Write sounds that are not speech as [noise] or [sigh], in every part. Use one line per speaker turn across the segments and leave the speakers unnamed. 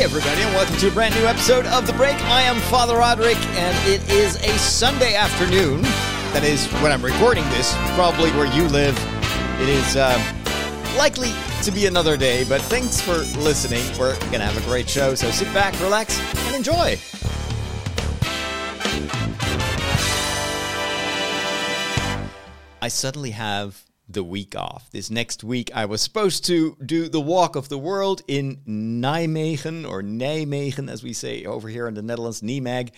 Hey, everybody, and welcome to a brand new episode of The Break. I am Father Roderick, and it is a Sunday afternoon. That is when I'm recording this, probably where you live. It is uh, likely to be another day, but thanks for listening. We're going to have a great show, so sit back, relax, and enjoy. I suddenly have the week off. This next week, I was supposed to do the Walk of the World in Nijmegen, or Nijmegen, as we say over here in the Netherlands, Nijmegen.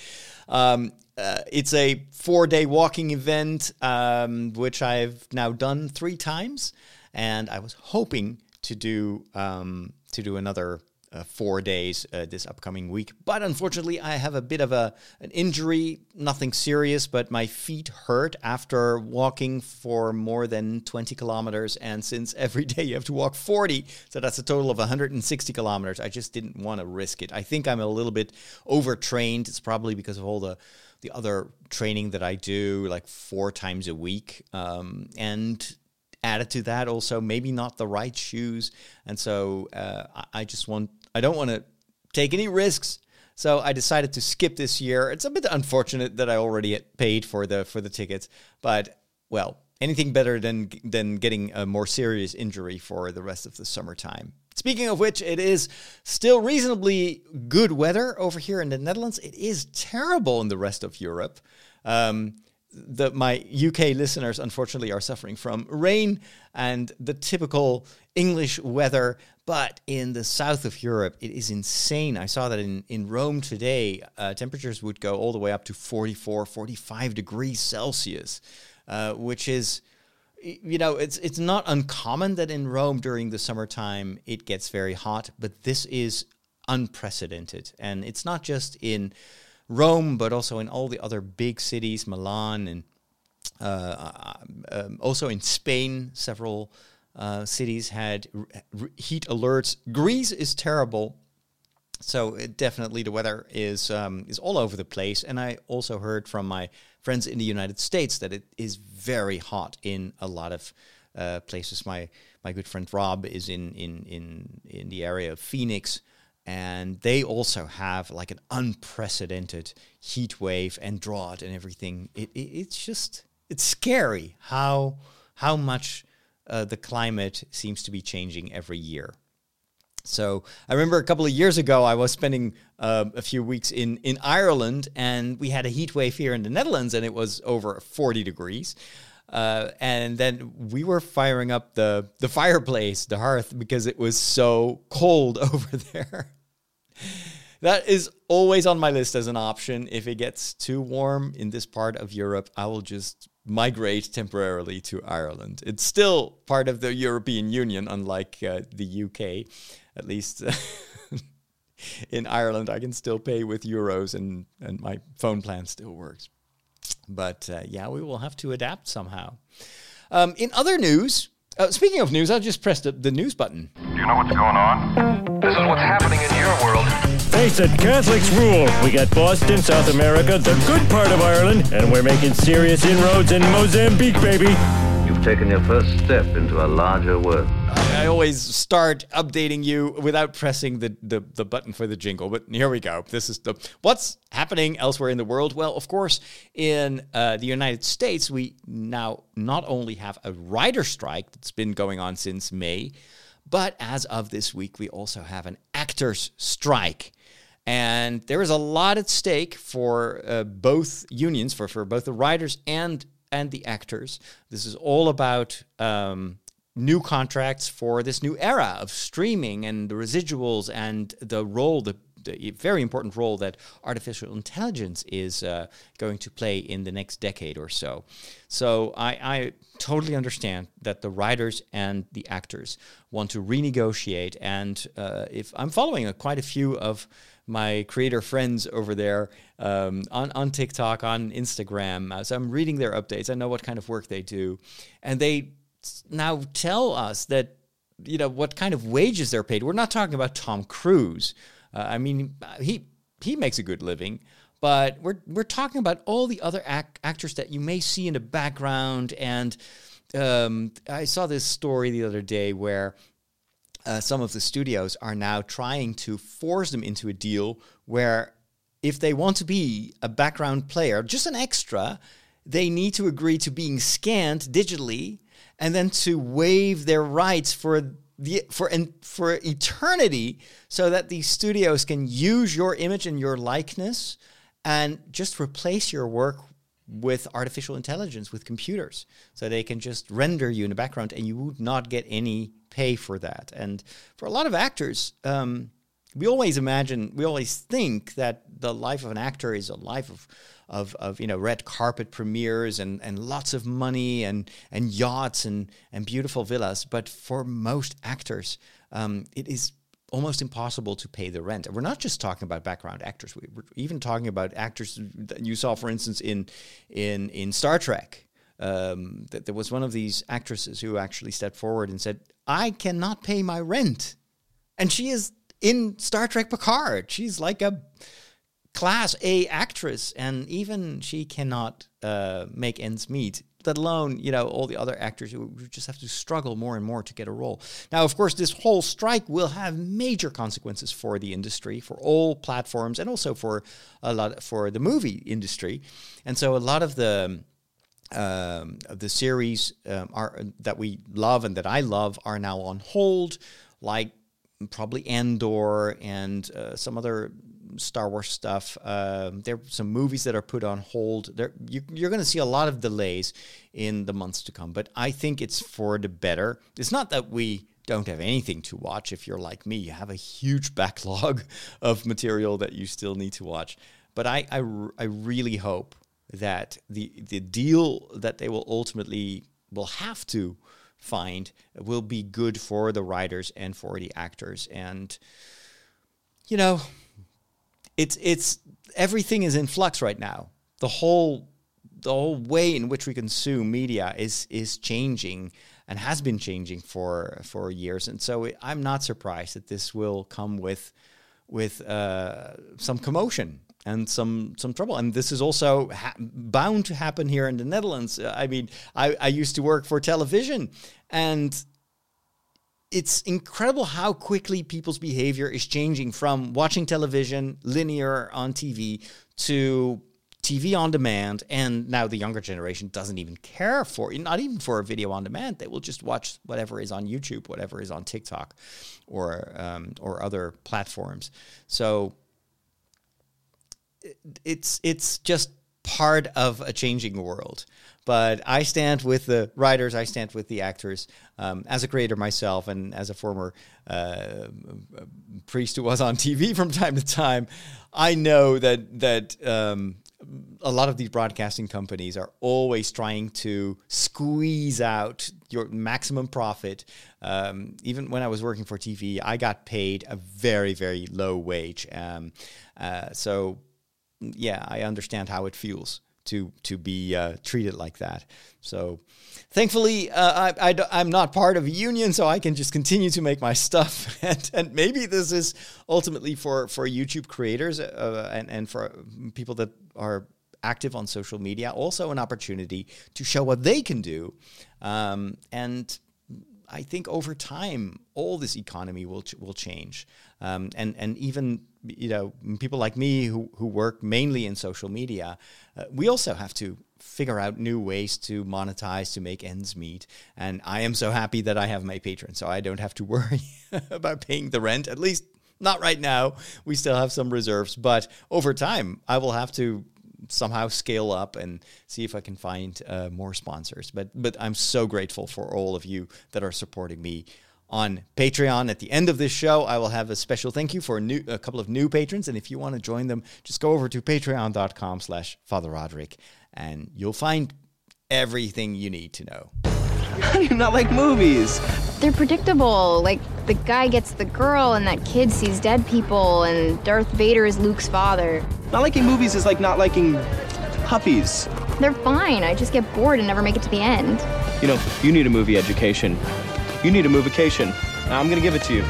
Um, uh, it's a four day walking event, um, which I've now done three times. And I was hoping to do um, to do another uh, four days uh, this upcoming week. But unfortunately, I have a bit of a an injury, nothing serious, but my feet hurt after walking for more than 20 kilometers. And since every day you have to walk 40, so that's a total of 160 kilometers, I just didn't want to risk it. I think I'm a little bit overtrained. It's probably because of all the the other training that I do, like four times a week, um, and added to that also maybe not the right shoes and so uh, i just want I don't want to take any risks. So I decided to skip this year. It's a bit unfortunate that I already paid for the for the tickets, but well, anything better than than getting a more serious injury for the rest of the summertime. Speaking of which, it is still reasonably good weather over here in the Netherlands. It is terrible in the rest of Europe. Um, the, my UK listeners, unfortunately, are suffering from rain and the typical English weather. But in the south of Europe, it is insane. I saw that in, in Rome today, uh, temperatures would go all the way up to 44, 45 degrees Celsius, uh, which is, you know, it's, it's not uncommon that in Rome during the summertime it gets very hot, but this is unprecedented. And it's not just in Rome, but also in all the other big cities, Milan, and uh, uh um, also in Spain, several uh, cities had heat alerts. Greece is terrible. So it definitely the weather is um, is all over the place, and I also heard from my friends in the United States that it is very hot in a lot of uh, places. My my good friend Rob is in in in in the area of Phoenix, and they also have like an unprecedented heat wave and drought and everything. It, it it's just it's scary how how much uh, the climate seems to be changing every year. So I remember a couple of years ago, I was spending uh, a few weeks in, in Ireland, and we had a heat wave here in the Netherlands, and it was over 40 degrees. Uh, and then we were firing up the the fireplace, the hearth, because it was so cold [laughs] over there. that is always on my list as an option. If it gets too warm in this part of Europe, I will just migrate temporarily to Ireland. It's still part of the European Union, unlike uh, the UK. At least [laughs] in Ireland, I can still pay with euros, and and my phone plan still works. But uh, yeah, we will have to adapt somehow. Um, in other news, uh, speaking of news, I just pressed the, the news button.
Do you know what's going on? This is what's happening in your world.
Face it, Catholics rule. We got Boston, South America, the good part of Ireland, and we're making serious inroads in Mozambique, baby.
Taken your first step into a larger world.
I always start updating you without pressing the, the, the, button for the jingle, but here we go. This is the what's happening elsewhere in the world. Well, of course, in uh, the United States, we now not only have a writer strike that's been going on since May, but as of this week, we also have an actors strike. And there is a lot at stake for uh, both unions, for, for both the writers and and the actors. This is all about um, new contracts for this new era of streaming and the residuals and the role, the, the very important role that artificial intelligence is uh, going to play in the next decade or so. So I, I totally understand that the writers and the actors want to renegotiate. And uh, if I'm following a, quite a few of my creator friends over there um, on, on TikTok, on Instagram. Uh, so I'm reading their updates. I know what kind of work they do. And they now tell us that, you know, what kind of wages they're paid. We're not talking about Tom Cruise. Uh, I mean, he, he makes a good living. But we're, we're talking about all the other act- actors that you may see in the background. And um, I saw this story the other day where uh, some of the studios are now trying to force them into a deal where if they want to be a background player, just an extra, they need to agree to being scanned digitally and then to waive their rights for the for and for eternity so that these studios can use your image and your likeness and just replace your work with artificial intelligence with computers so they can just render you in the background and you would not get any pay for that and for a lot of actors um, we always imagine we always think that the life of an actor is a life of of, of you know red carpet premieres and, and lots of money and and yachts and and beautiful villas but for most actors um, it is almost impossible to pay the rent. And we're not just talking about background actors. We're even talking about actors that you saw, for instance, in in in Star Trek. Um, that there was one of these actresses who actually stepped forward and said, "I cannot pay my rent," and she is in Star Trek Picard. She's like a class A actress, and even she cannot uh, make ends meet. Let alone, you know, all the other actors who just have to struggle more and more to get a role. Now, of course, this whole strike will have major consequences for the industry, for all platforms, and also for a lot for the movie industry. And so, a lot of the um, the series um, are that we love and that I love are now on hold, like probably Andor and uh, some other Star Wars stuff. Um, there are some movies that are put on hold. There, you, you're going to see a lot of delays in the months to come, but I think it's for the better. It's not that we don't have anything to watch. If you're like me, you have a huge [laughs] backlog of material that you still need to watch. But I, I, I really hope that the the deal that they will ultimately will have to find will be good for the writers and for the actors. And you know it's it's everything is in flux right now. The whole the whole way in which we consume media is is changing and has been changing for for years. And so i'm not surprised that this will come with with uh, some commotion and some some trouble. And this is also ha- bound to happen here in the Netherlands. Uh, I mean, I, I used to work for television, and it's incredible how quickly people's behavior is changing from watching television linear on TV to TV on demand, and now the younger generation doesn't even care for not even for a video on demand. They will just watch whatever is on YouTube, whatever is on TikTok, or um, or other platforms. So it's it's just part of a changing world. But I stand with the writers, I stand with the actors. Um, as a creator myself, and as a former uh, priest who was on TV [laughs] from time to time, I know that that um, a lot of these broadcasting companies are always trying to squeeze out your maximum profit. Um, even when I was working for TV, I got paid a very, very low wage. Um, uh, so yeah, I understand how it feels to to be uh, treated like that. So, thankfully, uh, I, I am not part of a union, so I can just continue to make my [laughs] stuff. and, and maybe this is ultimately for for YouTube creators uh, and and for people that are active on social media, also an opportunity to show what they can do. Um, and I think over time, all this economy will ch- will change, um, and and even you know people like me who who work mainly in social media, uh, we also have to figure out new ways to monetize to make ends meet. And I am so happy that I have my Patreon, so I don't have to [laughs] worry about paying the rent at least. Not right now. We still have some reserves, but over time, I will have to somehow scale up and see if I can find uh, more sponsors. But but I'm so grateful for all of you that are supporting me on Patreon. At the end of this show, I will have a special thank you for a, new, a couple of new patrons, and if you want to join them, just go over to patreon.com/slash Father Roderick, and you'll find everything you need to know.
How do you not like movies?
They're predictable. Like the guy gets the girl, and that kid sees dead people, and Darth Vader is Luke's father.
Not liking movies is like not liking puppies.
They're fine. I just get bored and never make it to the end.
You know, you need a movie education. You need a movication. Now I'm gonna give it to you.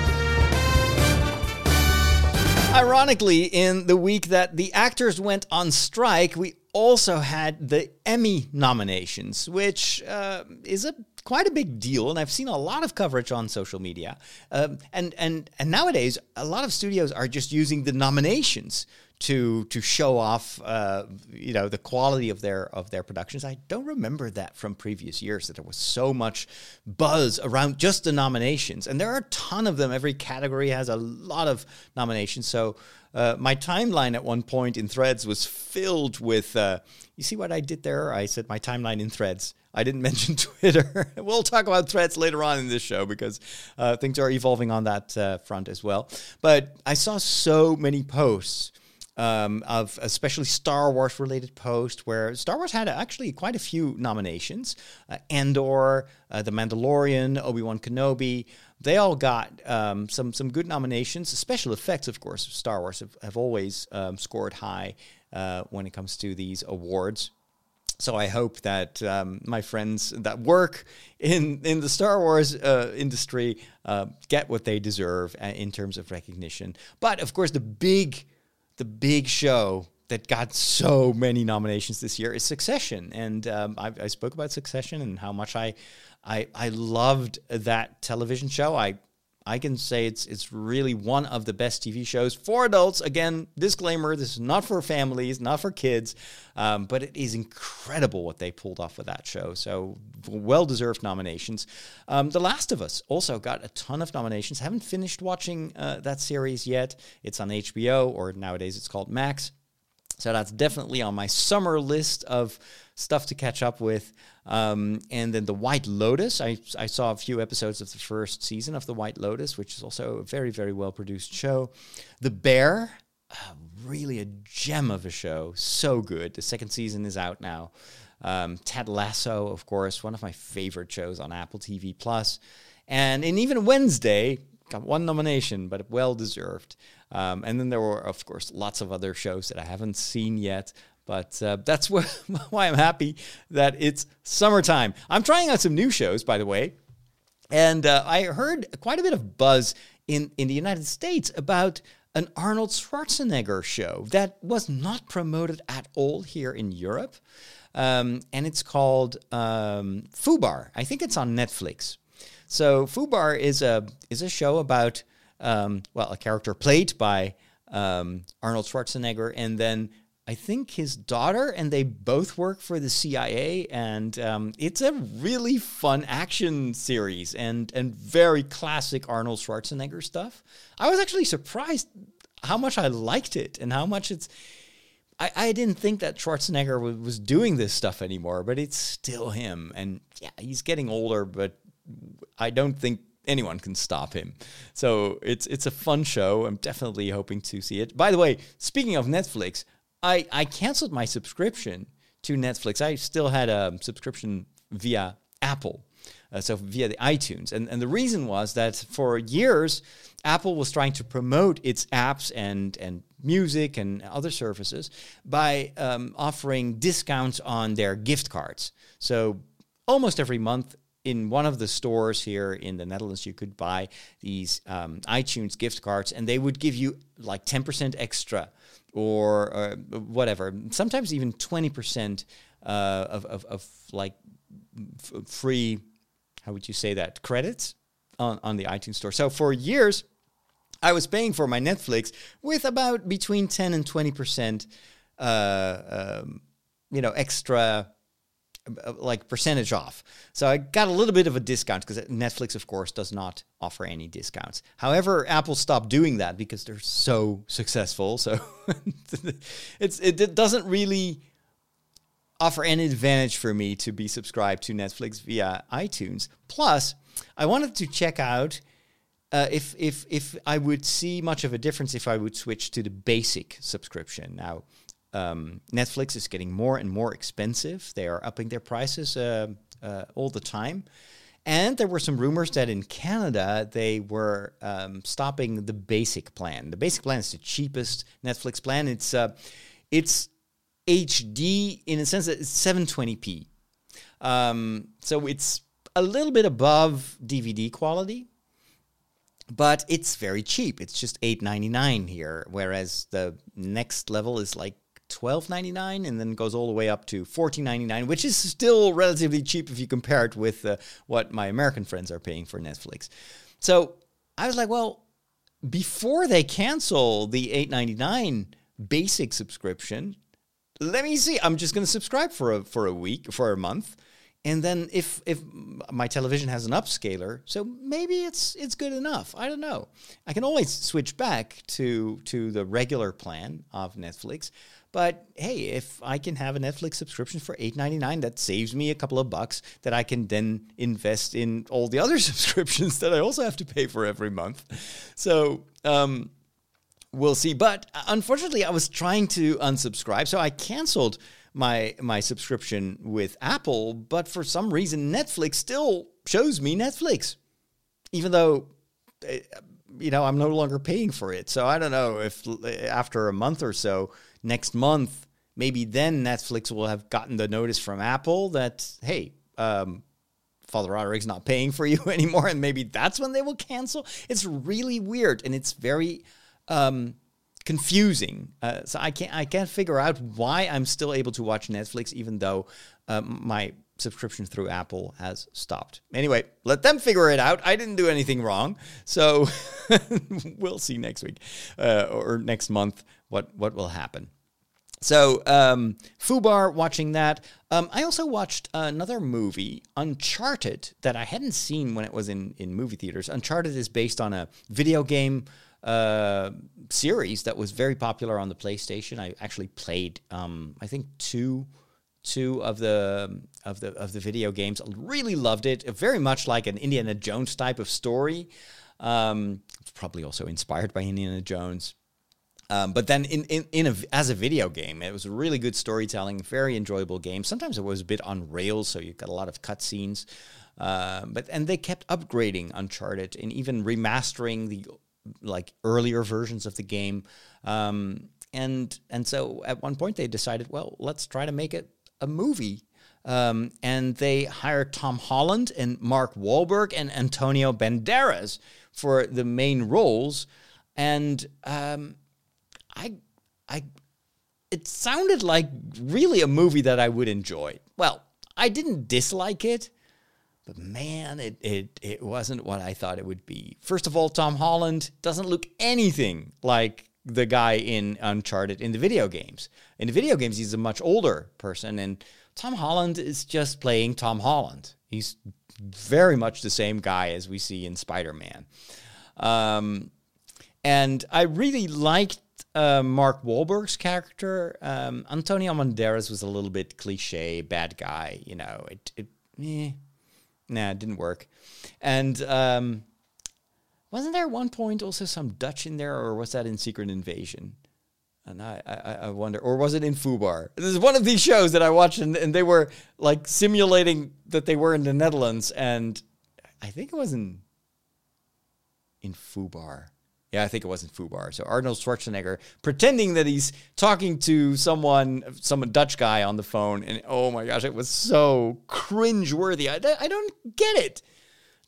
Ironically, in the week that the actors went on strike, we also had the Emmy nominations, which uh, is a quite a big deal, and I've seen a lot of coverage on social media. Um, and and and nowadays, a lot of studios are just using the nominations to to show off, uh, you know, the quality of their of their productions. I don't remember that from previous years that there was so much buzz around just the nominations, and there are a ton of them. Every category has a lot of nominations. So uh, my timeline at one point in Threads was filled with. Uh, you see what I did there? I said my timeline in Threads. I didn't [laughs] mention Twitter. [laughs] we'll talk about threads later on in this show because uh, things are evolving on that uh, front as well. But I saw so many posts um, of especially Star Wars related posts where Star Wars had actually quite a few nominations. Uh, Andor, uh, The Mandalorian, Obi Wan Kenobi. They all got um, some some good nominations. Special effects, of course, Star Wars have, have always um, scored high uh, when it comes to these awards. So I hope that um, my friends that work in in the Star Wars uh, industry uh, get what they deserve uh, in terms of recognition. But of course, the big the big show that got so many nominations this year is Succession, and um, I, I, spoke about Succession and how much I, I I loved that television show. I I can say it's it's really one of the best TV shows for adults. Again, disclaimer: this is not for families, not for kids, um, but it is incredible what they pulled off with that show. So well deserved nominations. Um, the Last of Us also got a ton of nominations. Haven't finished watching uh, that series yet. It's on HBO, or nowadays it's called Max. So that's definitely on my summer list of stuff to catch up with. Um, and then The White Lotus. I, I saw a few episodes of the first season of The White Lotus, which is also a very, very well produced show. The Bear, uh, really a gem of a show. So good. The second season is out now. Um, Ted Lasso, of course, one of my favorite shows on Apple TV Plus. And in even Wednesday, got one nomination, but well deserved. Um, and then there were, of course, lots of other shows that I haven't seen yet. But uh, that's [laughs] wh- why I'm happy that it's summertime. I'm trying out some new shows, by the way. And uh, I heard quite a bit of buzz in, in the United States about an Arnold Schwarzenegger show that was not promoted at all here in Europe. Um, and it's called um, Fubar. I think it's on Netflix. So Fubar is a is a show about um, well a character played by um, Arnold Schwarzenegger, and then I think his daughter, and they both work for the CIA, and um, it's a really fun action series and and very classic Arnold Schwarzenegger stuff. I was actually surprised how much I liked it and how much it's. I, I didn't think that Schwarzenegger was, was doing this stuff anymore, but it's still him, and yeah, he's getting older, but I don't think anyone can stop him. So it's it's a fun show. I'm definitely hoping to see it. By the way, speaking of Netflix, I, I canceled my subscription to Netflix. I still had a subscription via Apple, uh, so via the iTunes. And, and the reason was that for years, Apple was trying to promote its apps and, and music and other services by um, offering discounts on their gift cards. So almost every month, in one of the stores here in the Netherlands, you could buy these um, iTunes gift cards, and they would give you like 10% extra or uh, whatever. Sometimes even 20% uh, of, of, of like f- free, how would you say that, credits on, on the iTunes store. So for years, I was paying for my Netflix with about between 10 and 20%, uh, um, you know, extra like percentage off. So I got a little bit of a discount because Netflix, of course, does not offer any discounts. However, Apple stopped doing that because they're so successful. So [laughs] it's it doesn't really offer any advantage for me to be subscribed to Netflix via iTunes. Plus, I wanted to check out. Uh, if if if I would see much of a difference if I would switch to the basic subscription. Now, um, Netflix is getting more and more expensive. They are upping their prices uh, uh, all the time. And there were some rumors that in Canada they were um, stopping the basic plan. The basic plan is the cheapest Netflix plan. It's uh, it's HD in a sense that it's 720p. Um, so it's a little bit above DVD quality, but it's very cheap. It's just 8.99 here, whereas the next level is like twelve ninety nine, and then goes all the way up to fourteen ninety nine, which is still relatively cheap if you compare it with uh, what my American friends are paying for Netflix. So I was like, well, before they cancel the eight ninety nine basic subscription, let me see. I'm just going to subscribe for a for a week for a month, and then if if my television has an upscaler, so maybe it's it's good enough. I don't know. I can always switch back to to the regular plan of Netflix. But hey, if I can have a Netflix subscription for eight ninety nine, that saves me a couple of bucks that I can then invest in all the other [laughs] subscriptions that I also have to pay for every month. So um, we'll see. But unfortunately, I was trying to unsubscribe, so I canceled my my subscription with Apple. But for some reason, Netflix still shows me Netflix, even though. uh, You know, I'm no longer paying for it. So I don't know if after a month or so, next month, maybe then Netflix will have gotten the notice from Apple that, hey, um, Father Roderick's not paying for you [laughs] anymore, and maybe that's when they will cancel. It's really weird, and it's very um, confusing. Uh, so I can't I can't figure out why I'm still able to watch Netflix, even though um, my subscription through Apple has stopped. Anyway, let them figure it out. I didn't do anything wrong, so [laughs] we'll see next week uh, or next month what what will happen. So, um, Fubar, watching that. Um, I also watched another movie, Uncharted, that I hadn't seen when it was in, in movie theaters. Uncharted is based on a video game uh, series that was very popular on the PlayStation. I actually played, um, I think, two two of the of the of the video games. Really loved it. Very much like an Indiana Jones type of story. Um, it's probably also inspired by Indiana Jones. Um, but then in, in, in a, as a video game, it was a really good storytelling, very enjoyable game. Sometimes it was a bit on rails, so you got a lot of cutscenes. Uh, but and they kept upgrading Uncharted and even remastering the like earlier versions of the game. Um, and and so at one point they decided, well, let's try to make it a movie. Um, and they hired Tom Holland and Mark Wahlberg and Antonio Banderas for the main roles. And um, I, I, it sounded like really a movie that I would enjoy. Well, I didn't dislike it, but man, it it it wasn't what I thought it would be. First of all, Tom Holland doesn't look anything like the guy in Uncharted in the video games. In the video games, he's a much older person, and Tom Holland is just playing Tom Holland. He's very much the same guy as we see in Spider Man. Um, and I really liked uh, Mark Wahlberg's character. Um, Antonio Banderas was a little bit cliche, bad guy. You know, it, it eh, nah, it didn't work. And um, wasn't there one point also some Dutch in there, or was that in Secret Invasion? And I, I, I wonder, or was it in Fubar? This is one of these shows that I watched, and, and they were like simulating that they were in the Netherlands, and I think it was in in Fubar. Yeah, I think it was in Fubar. So Arnold Schwarzenegger pretending that he's talking to someone, some Dutch guy on the phone, and oh my gosh, it was so cringe-worthy. I, I don't get it.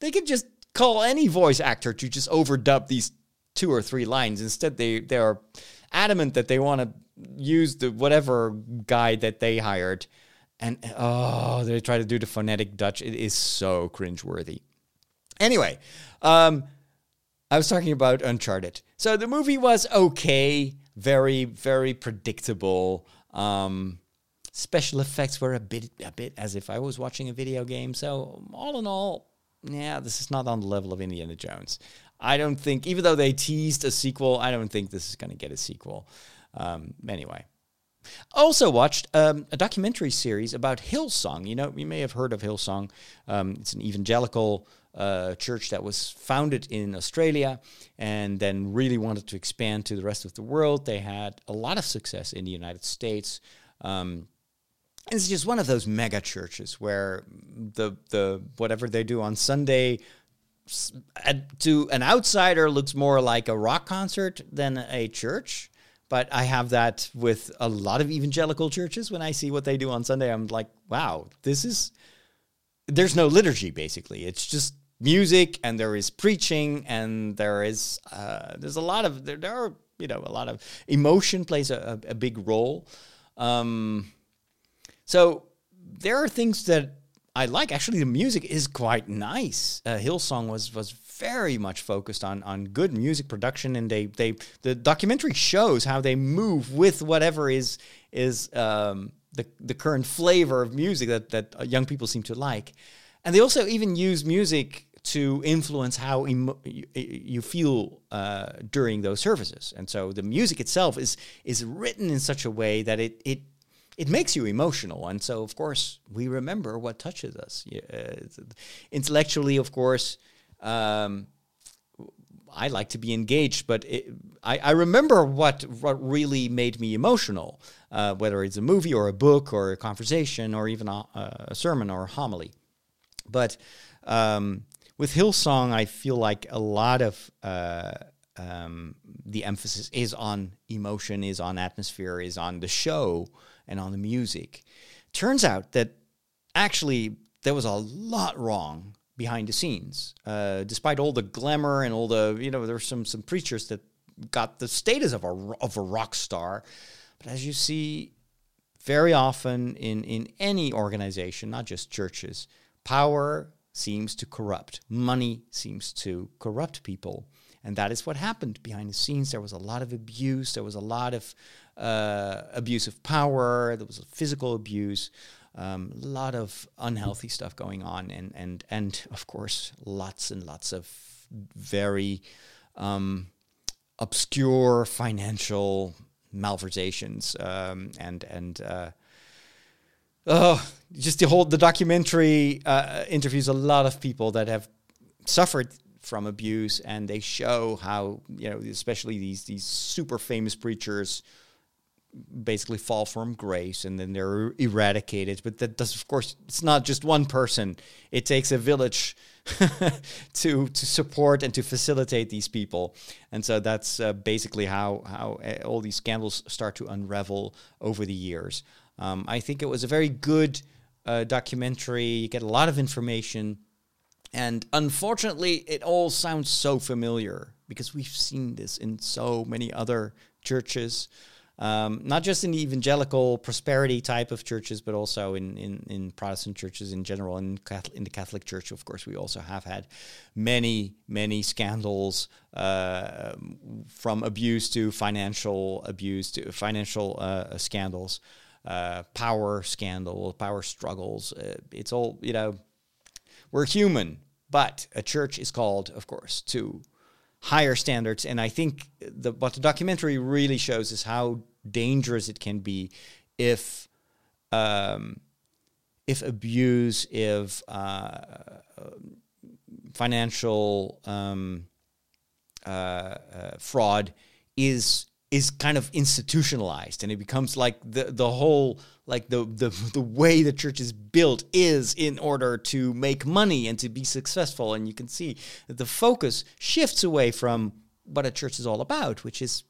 They could just call any voice actor to just overdub these two or three lines. Instead, they they are adamant that they want to use the whatever guy that they hired, and oh, they try to do the phonetic Dutch. It is so cringe-worthy. Anyway, um, I was talking about Uncharted. So the movie was okay, very, very predictable. Um, special effects were a bit, a bit as if I was watching a video game. So all in all, yeah, this is not on the level of Indiana Jones. I don't think, even though they teased a sequel, I don't think this is going to get a sequel. Um, anyway. Also watched um, a documentary series about Hillsong. You know, you may have heard of Hillsong. Um, it's an evangelical uh, church that was founded in Australia and then really wanted to expand to the rest of the world. They had a lot of success in the United States. Um, it's just one of those mega churches where the the whatever they do on Sunday to an outsider looks more like a rock concert than a church. But I have that with a lot of evangelical churches. When I see what they do on Sunday, I'm like, wow, this is there's no liturgy basically. It's just music and there is preaching and there is uh, there's a lot of there, there are you know a lot of emotion plays a, a, a big role. Um, so there are things that I like. Actually, the music is quite nice. Uh, Hillsong was was very much focused on on good music production, and they they the documentary shows how they move with whatever is is um, the the current flavor of music that that young people seem to like, and they also even use music to influence how emo- you, feel uh, during those services. And so the music itself is is written in such a way that it it it makes you emotional. And so of course we remember what touches us. Uh, intellectually, of course. Um, I like to be engaged, but it, I, I, remember what what really made me emotional, uh, whether it's a movie or a book or a conversation or even a, a sermon or a homily. But um, with Hillsong, I feel like a lot of uh, um, the emphasis is on emotion, is on atmosphere, is on the show, and on the music. Turns out that actually there was a lot wrong behind the scenes. Uh, despite all the glamour and all the, you know, there's some some preachers that got the status of a of a rock star, but as you see very often in in any organization, not just churches, power seems to corrupt. Money seems to corrupt people. And that is what happened behind the scenes. There was a lot of abuse. There was a lot of uh, abuse of power. There was physical abuse. Um, a lot of unhealthy stuff going on, and and and of course, lots and lots of very um, obscure financial malversations um, and and uh, oh, just the whole the documentary uh, interviews a lot of people that have suffered from abuse, and they show how you know, especially these these super famous preachers basically fall from grace and then they're eradicated. But that does of course it's not just one person. It takes a village [laughs] to to support and to facilitate these people. And so that's uh, basically how how uh, all these scandals start to unravel over the years um, I think it was a very good uh, documentary. You get a lot of information. And unfortunately, it all sounds so familiar because we've seen this in so many other churches, um, not just in the evangelical prosperity type of churches, but also in, in, in Protestant churches in general. In, Catholic, in the Catholic Church, of course, we also have had many, many scandals uh, from abuse to financial abuse to financial uh, scandals uh, power scandal, power struggles. Uh, it's all, you know, we're human, but a church is called, of course, to higher standards. And I think the, what the documentary really shows is how dangerous it can be if. Um, if abuse, if uh, financial um, uh, uh, fraud is is kind of institutionalized and it becomes like the the whole like the the the way the church is built is in order to make money and to be successful. And you can see that the focus shifts away from what a church is all about which is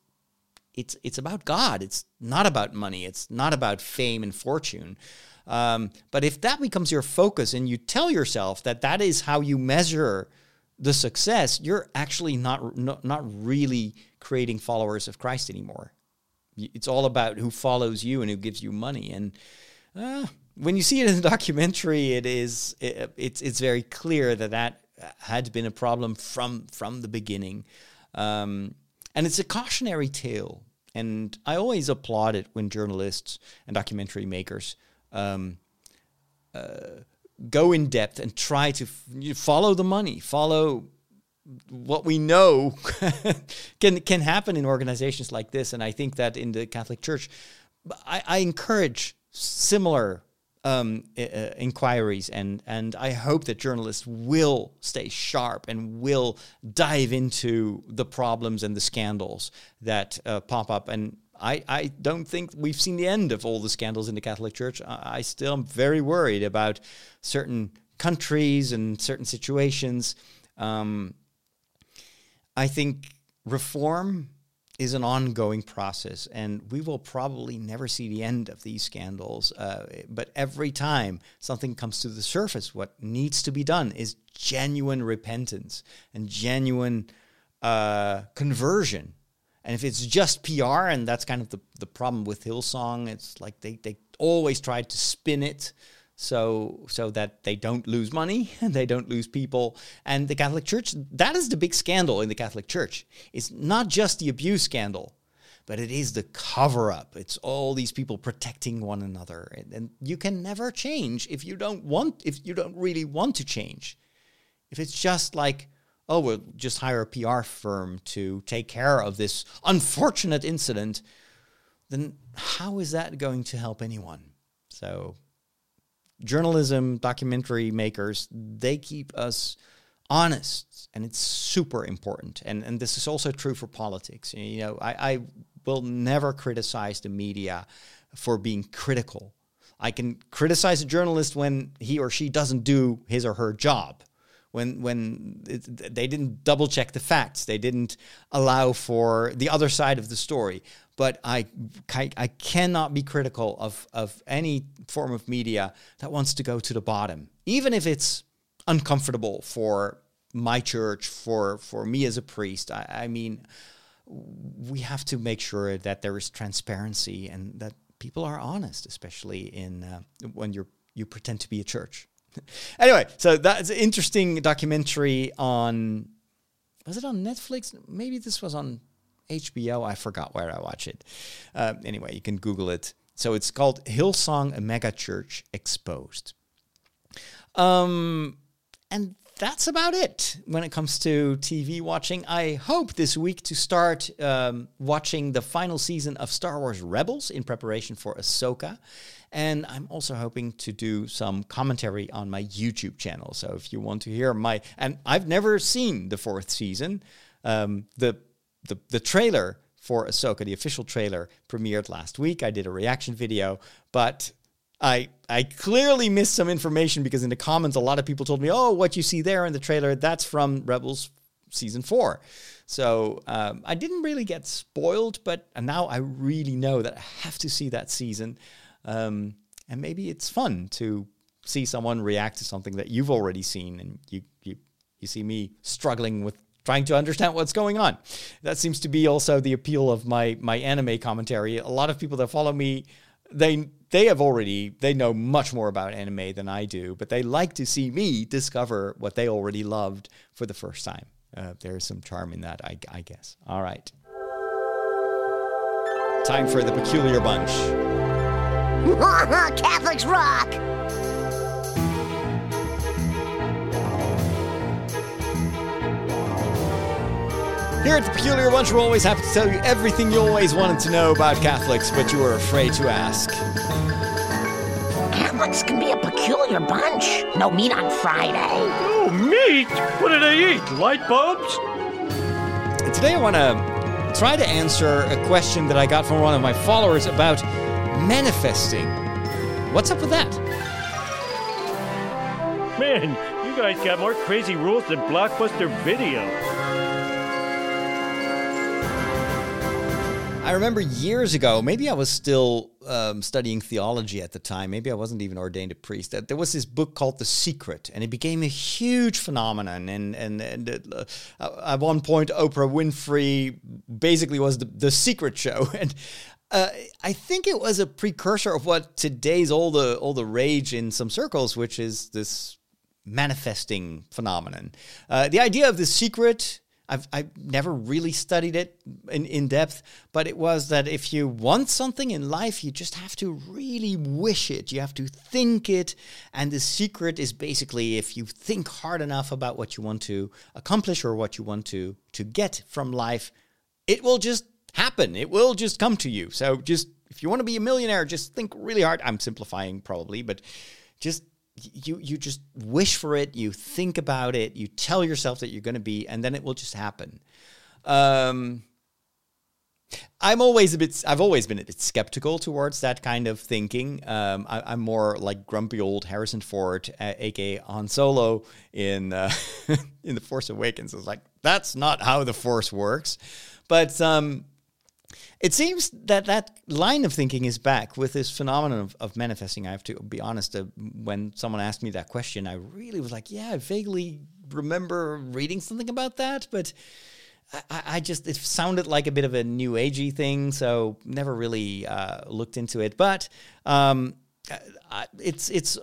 it's it's about God. It's not about money. It's not about fame and fortune. Um, but if that becomes your focus and you tell yourself that that is how you measure the success, you're actually not, not not really creating followers of Christ anymore. It's all about who follows you and who gives you money. And uh, when you see it in the [laughs] documentary, it is it, it's it's very clear that that had been a problem from from the beginning, um, and it's a cautionary tale. And I always applaud it when journalists and documentary makers. Um, uh, go in depth and try to f- follow the money, follow what we know [laughs] can can happen in organizations like this. And I think that in the Catholic Church, I, I encourage similar um, uh, inquiries, and and I hope that journalists will stay sharp and will dive into the problems and the scandals that uh, pop up. And I, I don't think we've seen the end of all the scandals in the Catholic Church. I, I still am very worried about certain countries and certain situations. Um, I think reform is an ongoing process, and we will probably never see the end of these scandals. Uh, but every time something comes to the surface, what needs to be done is genuine repentance and genuine uh, conversion And if it's just PR, and that's kind of the, the problem with Hillsong, it's like they, they always try to spin it so so that they don't lose money [laughs] and they don't lose people. And the Catholic Church, that is the big scandal in the Catholic Church. It's not just the abuse scandal, but it is the cover up. It's all these people protecting one another. And, and you can never change if you don't want if you don't really want to change. If it's just like oh, we'll just hire a PR firm to take care of this unfortunate incident, then how is that going to help anyone? So journalism, documentary makers, they keep us honest, and it's super important. And and this is also true for politics. You know, I, I will never criticize the media for being critical. I can criticize a journalist when he or she doesn't do his or her job. When, when it, they didn't double check the facts, they didn't allow for the other side of the story but I, I, cannot be critical of, of any form of media that wants to go to the bottom, even if it's uncomfortable for my church, for, for me as a priest. I, I mean, we have to make sure that there is transparency and that people are honest, especially in uh, when you're you pretend to be a church. [laughs] anyway, so that's an interesting documentary on. Was it on Netflix? Maybe this was on HBO. I forgot where I watch it. Uh, anyway, you can Google it. So it's called Hillsong Mega Church Exposed. Um, and that's about it when it comes to TV watching. I hope this week to start um, watching the final season of Star Wars Rebels in preparation for Ahsoka. And I'm also hoping to do some commentary on my YouTube channel. So if you want to hear my, and I've never seen the fourth season. Um, the the, the trailer for Ahsoka, the official trailer, premiered last week. I did a reaction video, but I I clearly missed some information because in the comments a lot of people told me, "Oh, what you see there in the trailer, that's from Rebels season four." So um, I didn't really get spoiled, but now I really know that I have to see that season, um, and maybe it's fun to see someone react to something that you've already seen, and you you you see me struggling with trying to understand what's going on. That seems to be also the appeal of my my anime commentary. A lot of people that follow me, they they have already they know much more about anime than I do, but they like to see me discover what they already loved for the first time. Uh, there's some charm in that, I, I guess. All right. Time for the peculiar bunch. [laughs]
Catholics rock!
Here at the Peculiar Bunch, we're always happy to tell you everything you always wanted to know about Catholics, but you were afraid to ask.
Catholics can be a peculiar bunch. No meat on Friday.
Oh, meat? What do they eat? Light bulbs?
Today, I want to try to answer a question that I got from one of my followers about manifesting. What's up with that?
Man, you guys got more crazy rules than Blockbuster Video.
I remember years ago, maybe I was still um, studying theology at the time. Maybe I wasn't even ordained a priest. That there was this book called The Secret, and it became a huge phenomenon. And and, and uh, at one point, Oprah Winfrey basically was the, the Secret show. [laughs] And uh, I think it was a precursor of what today's all the all the rage in some circles, which is this manifesting phenomenon. Uh, the idea of the secret I've, I've never really studied it in, in depth, but it was that if you want something in life, you just have to really wish it. You have to think it. And the secret is basically if you think hard enough about what you want to accomplish or what you want to, to get from life, it will just happen. It will just come to you. So just if you want to be a millionaire, just think really hard. I'm simplifying probably, but just you you just wish for it, you think about it, you tell yourself that you're going to be, and then it will just happen. Um, I'm always a bit. I've always been a bit skeptical towards that kind of thinking. Um, I, am more like grumpy old Harrison Ford, uh, aka Han Solo in uh, [laughs] in the Force Awakens. It's like that's not how the Force works. But um, it seems that that line of thinking is back with this phenomenon of, of manifesting. I have to be honest, uh, when someone asked me that question, I really was like, yeah, I vaguely remember reading something about that, but I, I just it sounded like a bit of a new agey thing, so never really uh, looked into it. But um, I, it's it's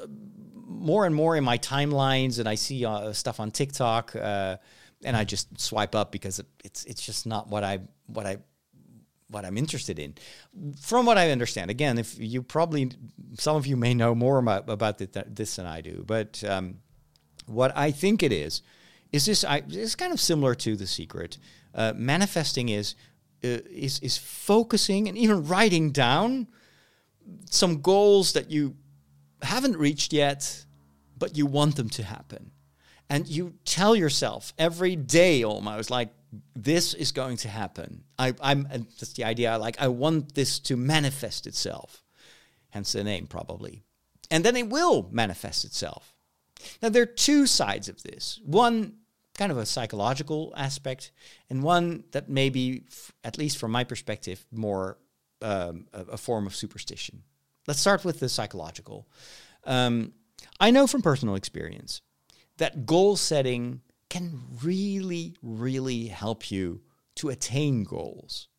more and more in my timelines, and I see uh, stuff on TikTok, uh, and I just swipe up because it's it's just not what I what I what I'm interested in. From what I understand, again, if you probably some of you may know more about about this than I do, but um, what I think it is is this. I, it's kind of similar to the secret. Uh, manifesting is uh, is is focusing and even writing down some goals that you haven't reached yet, but you want them to happen. And you tell yourself every day almost like this is going to happen. I, am that's the idea. Like I want this to manifest itself, hence the name probably, and then it will manifest itself. Now there are two sides of this. One kind of a psychological aspect, and one that maybe, at least from my perspective, more um, a, a, form of superstition. Let's start with the psychological. Um, I know from personal experience that goal setting can really, really help you to attain goals.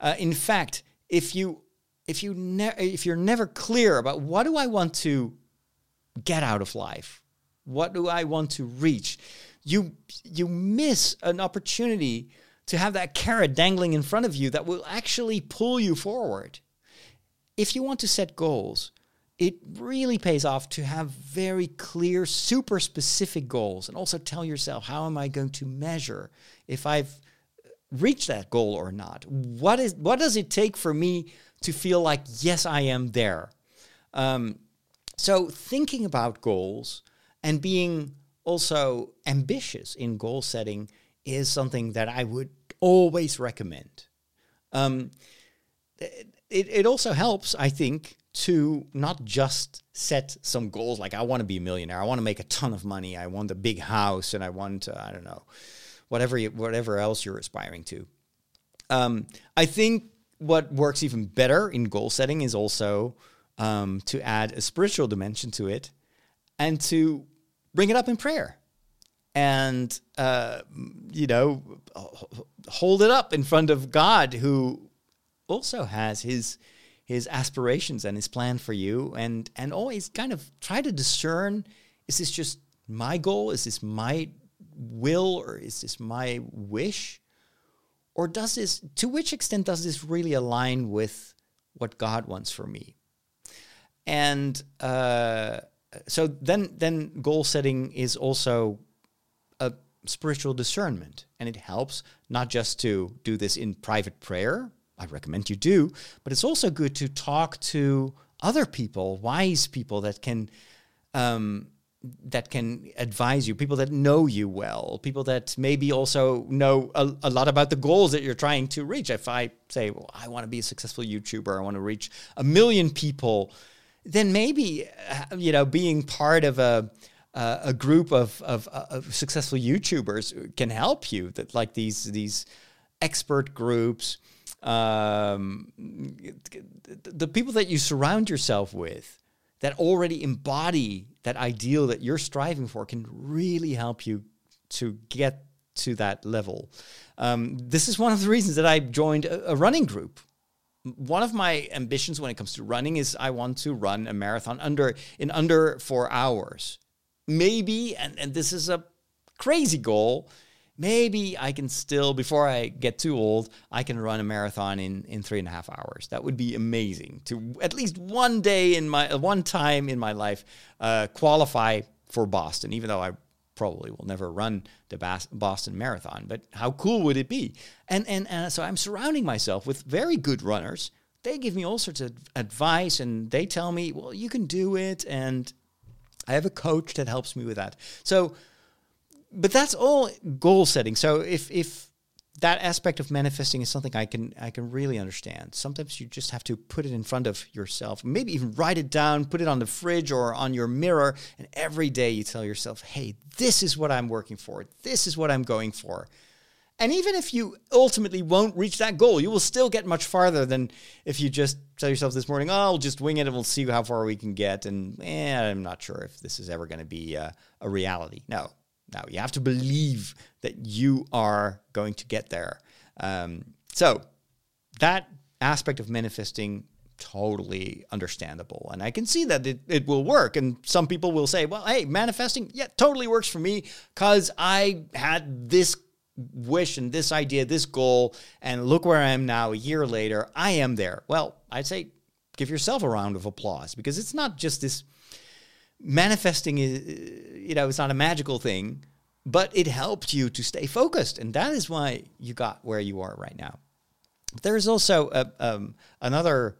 Uh, in fact, if you if you ne- if you're never clear about what do I want to get out of life, what do I want to reach, you you miss an opportunity to have that carrot dangling in front of you that will actually pull you forward. If you want to set goals, it really pays off to have very clear, super specific goals and also tell yourself, how am I going to measure if I've reached that goal or not? What is what does it take for me to feel like, yes, I am there? Um, so thinking about goals and being also ambitious in goal setting is something that I would always recommend. Um, it, it also helps, I think, to not just set some goals like I want to be a millionaire, I want to make a ton of money, I want a big house, and I want uh, I don't know whatever you, whatever else you're aspiring to. Um, I think what works even better in goal setting is also um, to add a spiritual dimension to it and to bring it up in prayer and uh, you know hold it up in front of God who also has his his aspirations and his plan for you and and always kind of try to discern is this just my goal? Is this my will or is this my wish? Or does this to which extent does this really align with what god wants for me? And uh, so then then goal setting is also a spiritual discernment. And it helps not just to do this in private prayer I recommend you do, but it's also good to talk to other people, wise people that can um, that can advise you, people that know you well, people that maybe also know a, a, lot about the goals that you're trying to reach. If I say, well, I want to be a successful YouTuber, I want to reach a million people, then maybe uh, you know being part of a uh, a group of, of, of successful YouTubers can help you. That like these these expert groups um, the people that you surround yourself with that already embody that ideal that you're striving for can really help you to get to that level. Um, this is one of the reasons that I joined a, a, running group. One of my ambitions when it comes to running is I want to run a marathon under in under four hours. Maybe, and, and this is a crazy goal, maybe I can still, before I get too old, I can run a marathon in, in three and a half hours. That would be amazing to at least one day in my, one time in my life, uh, qualify for Boston, even though I probably will never run the Boston Marathon. But how cool would it be? And, and, and so I'm surrounding myself with very good runners. They give me all sorts of advice and they tell me, well, you can do it. And I have a coach that helps me with that. So, but that's all goal setting. So if if that aspect of manifesting is something I can I can really understand. Sometimes you just have to put it in front of yourself, maybe even write it down, put it on the fridge or on your mirror, and every day you tell yourself, "Hey, this is what I'm working for. This is what I'm going for." And even if you ultimately won't reach that goal, you will still get much farther than if you just tell yourself this morning, "Oh, I'll just wing it and we'll see how far we can get." And eh, I'm not sure if this is ever going to be a, a reality. No, Now you have to believe that you are going to get there. Um, so that aspect of manifesting totally understandable. And i can see that it, it will work. And some people will say well hey manifesting yeah totally works for me because i had this wish and this idea this goal and look where i am now a year later i am there. Well i'd say give yourself a round of applause because it's not just this manifesting is you know it's not a magical thing but it helped you to stay focused. And that is why you got where you are right now. There's also a, um, another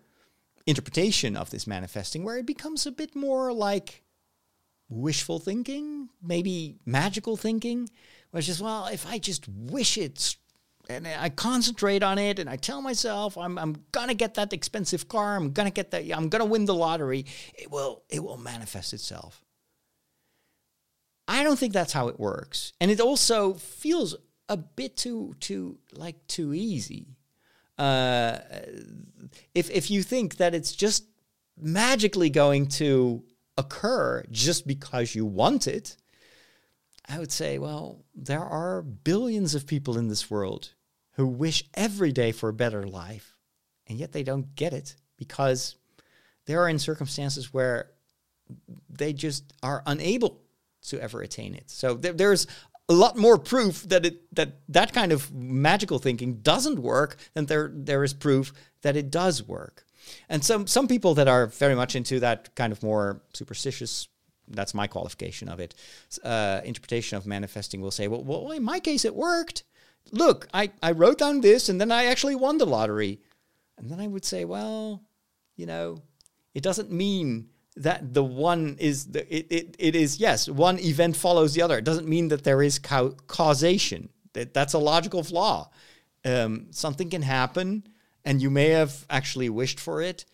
interpretation of this manifesting where it becomes a bit more like wishful thinking, maybe magical thinking, where it's just, well, if I just wish it and I concentrate on it and I tell myself I'm, I'm gonna get that expensive car, I'm gonna get that, I'm gonna win the lottery, it will, it will manifest itself. I don't think that's how it works. And it also feels a bit too, too, like too easy uh, if if you think that it's just magically going to occur just because you want it, I would say, well, there are billions of people in this world who wish every day for a better life, and yet they don't get it because they are in circumstances where they just are unable to ever attain it. So there, there's a lot more proof that it that that kind of magical thinking doesn't work than there there is proof that it does work. And some some people that are very much into that kind of more superstitious that's my qualification of it uh, interpretation of manifesting will say well, well in my case it worked look I, I wrote down this and then i actually won the lottery. And then i would say well you know it doesn't mean that the one is the, it, it, it is yes one event follows the other. It doesn't mean that there is ca- causation. That, that's a logical flaw. Um, something can happen and you may have actually wished for it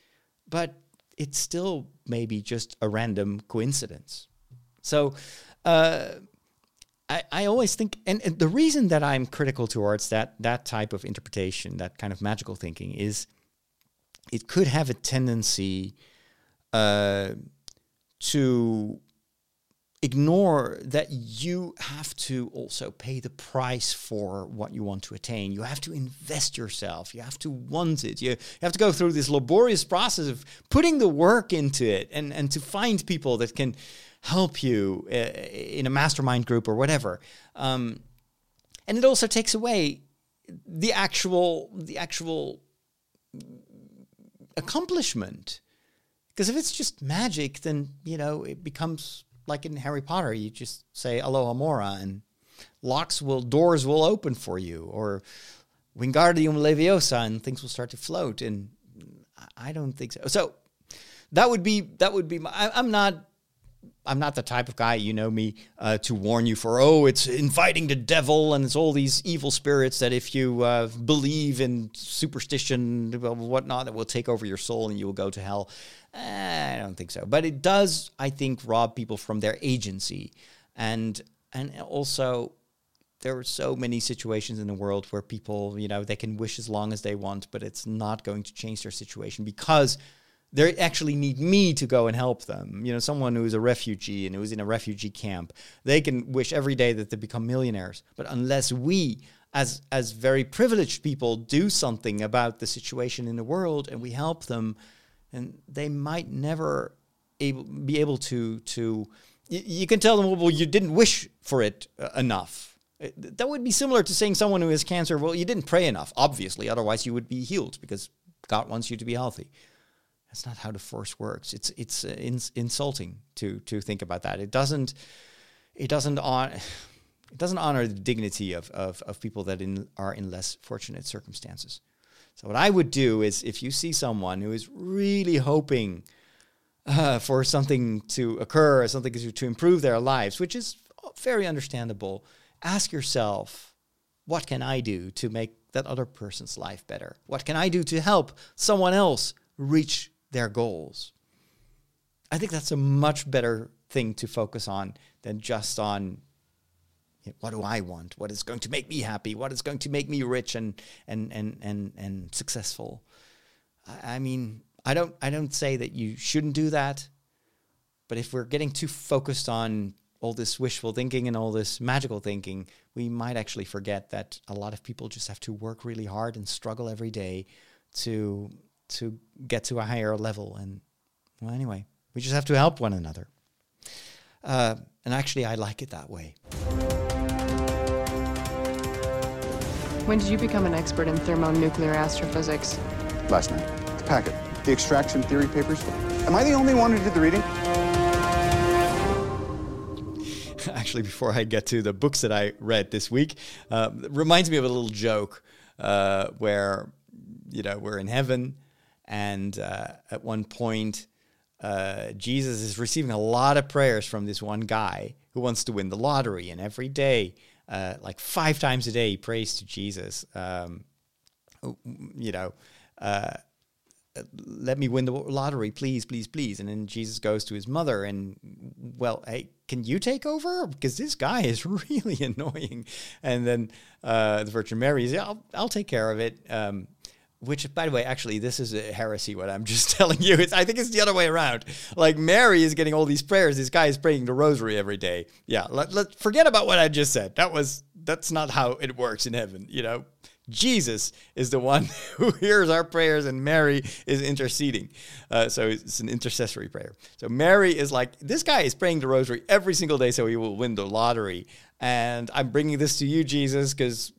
but it's still maybe just a random coincidence. So uh, I, I always think and, and the reason that i'm critical towards that that type of interpretation that kind of magical thinking is it could have a tendency uh, to ignore that you have to also pay the price for what you want to attain. You have to invest yourself. You have to want it. You, you have to go through this laborious process of putting the work into it and, and to find people that can help you uh, in a mastermind group or whatever. Um, and it also takes away the actual the actual accomplishment because if it's just magic, then, you know, it becomes like in Harry Potter. You just say Alohomora and locks will, doors will open for you. Or Wingardium Leviosa and things will start to float. And I don't think so. So that would be, that would be, my, I, I'm not I'm not the type of guy, you know me, uh, to warn you for, oh, it's inviting the devil and it's all these evil spirits that if you uh, believe in superstition, whatnot, that will take over your soul and you will go to hell. Eh, I don't think so. But it does, I think, rob people from their agency. And, and also, there are so many situations in the world where people, you know, they can wish as long as they want, but it's not going to change their situation because they actually need me to go and help them. You know, someone who's a refugee and who's in a refugee camp, they can wish every day that they become millionaires. But unless we, as as very privileged people, do something about the situation in the world and we help them, and they might never able, be able to to. You, you can tell them, well, you didn't wish for it uh, enough. That would be similar to saying someone who has cancer, well, you didn't pray enough, obviously, otherwise you would be healed because God wants you to be healthy. That's not how the force works. It's it's uh, ins- insulting to to think about that. It doesn't it doesn't on it doesn't honor the dignity of of, of people that in, are in less fortunate circumstances. So what I would do is if you see someone who is really hoping uh, for something to occur, or something to, to improve their lives, which is very understandable, ask yourself, what can I do to make that other person's life better? What can I do to help someone else reach their goals. I think that's a much better thing to focus on than just on you know, what do I want? What is going to make me happy? What is going to make me rich and and and and and successful? I, I mean, I don't I don't say that you shouldn't do that, but if we're getting too focused on all this wishful thinking and all this magical thinking, we might actually forget that a lot of people just have to work really hard and struggle every day to to get to a higher level. And well, anyway, we just have to help one another. Uh, and actually, I like it that way.
When did you become an expert in thermonuclear astrophysics?
Last night. The packet. The extraction theory papers. Am I the only one who did the reading? [laughs]
actually, before I get to the books that I read this week, uh, reminds me of a little joke uh, where, you know, we're in heaven, and uh, at one point, uh, Jesus is receiving a lot of prayers from this one guy who wants to win the lottery, and every day, uh, like five times a day, he prays to Jesus. Um, you know, uh, let me win the lottery, please, please, please. And then Jesus goes to his mother and, well, hey, can you take over? Because this guy is [laughs] really annoying. And then uh, the Virgin Mary says, yeah, I'll, I'll take care of it. Um, which, by the way, actually, this is a heresy. What I'm [laughs] just telling you, it's I think it's the other way around. Like Mary is getting all these prayers. This guy is praying the Rosary every day. Yeah, let, let forget about what I just said. That was that's not how it works in heaven. You know, Jesus is the one [laughs] who hears our prayers, and Mary is interceding. Uh, so it's an intercessory prayer. So Mary is like, this guy is praying the rosary every single day, so he will win the lottery. And I'm bringing this to you, Jesus, because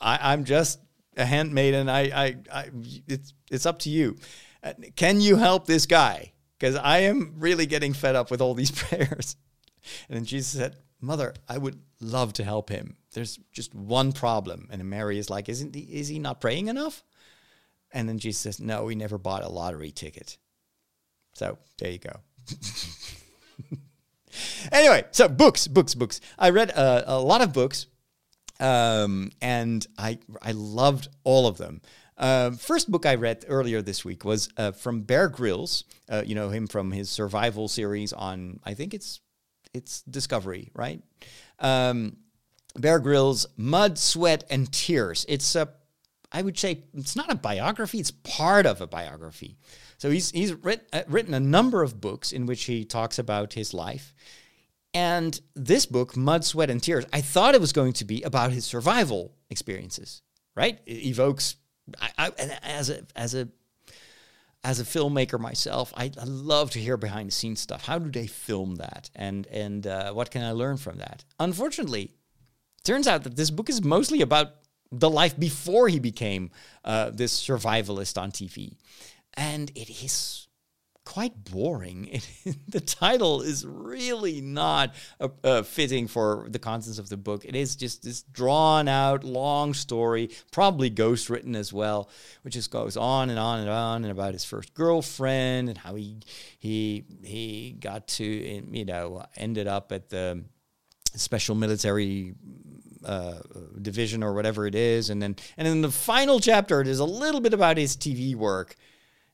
I'm just a handmaiden. I, I, I, it's, it's up to you. Uh, can you help this guy? Because I am really getting fed up with all these [laughs] prayers. And then Jesus said, Mother, I would love to help him. There's just one problem. And Mary is like, Isn't he, is he not praying enough? And then Jesus says, No, he never bought a lottery ticket. So there you go. [laughs] anyway, so books, books, books. I read uh, a lot of books, um, and I I loved all of them. Uh, first book I read earlier this week was uh, from Bear Grylls. Uh, you know him from his survival series on I think it's it's Discovery, right? Um, Bear Grylls, Mud, Sweat, and Tears. It's a, I would say, it's not a biography. It's part of a biography. So he's he's writ, uh, written a number of books in which he talks about his life. And this book, Mud, Sweat, and Tears, I thought it was going to be about his survival experiences. Right? It evokes I, I, as a as a as a filmmaker myself, I, I, love to hear behind the scenes stuff. How do they film that, and and uh, what can I learn from that? Unfortunately, turns out that this book is mostly about the life before he became uh, this survivalist on TV, and it is quite boring. [laughs] The title is really not uh, uh, fitting for the contents of the book. It is just this drawn out, long story, probably ghost written as well, which just goes on and on and on and about his first girlfriend and how he he he got to you know ended up at the special military uh, division or whatever it is, and then and in the final chapter, it is a little bit about his TV work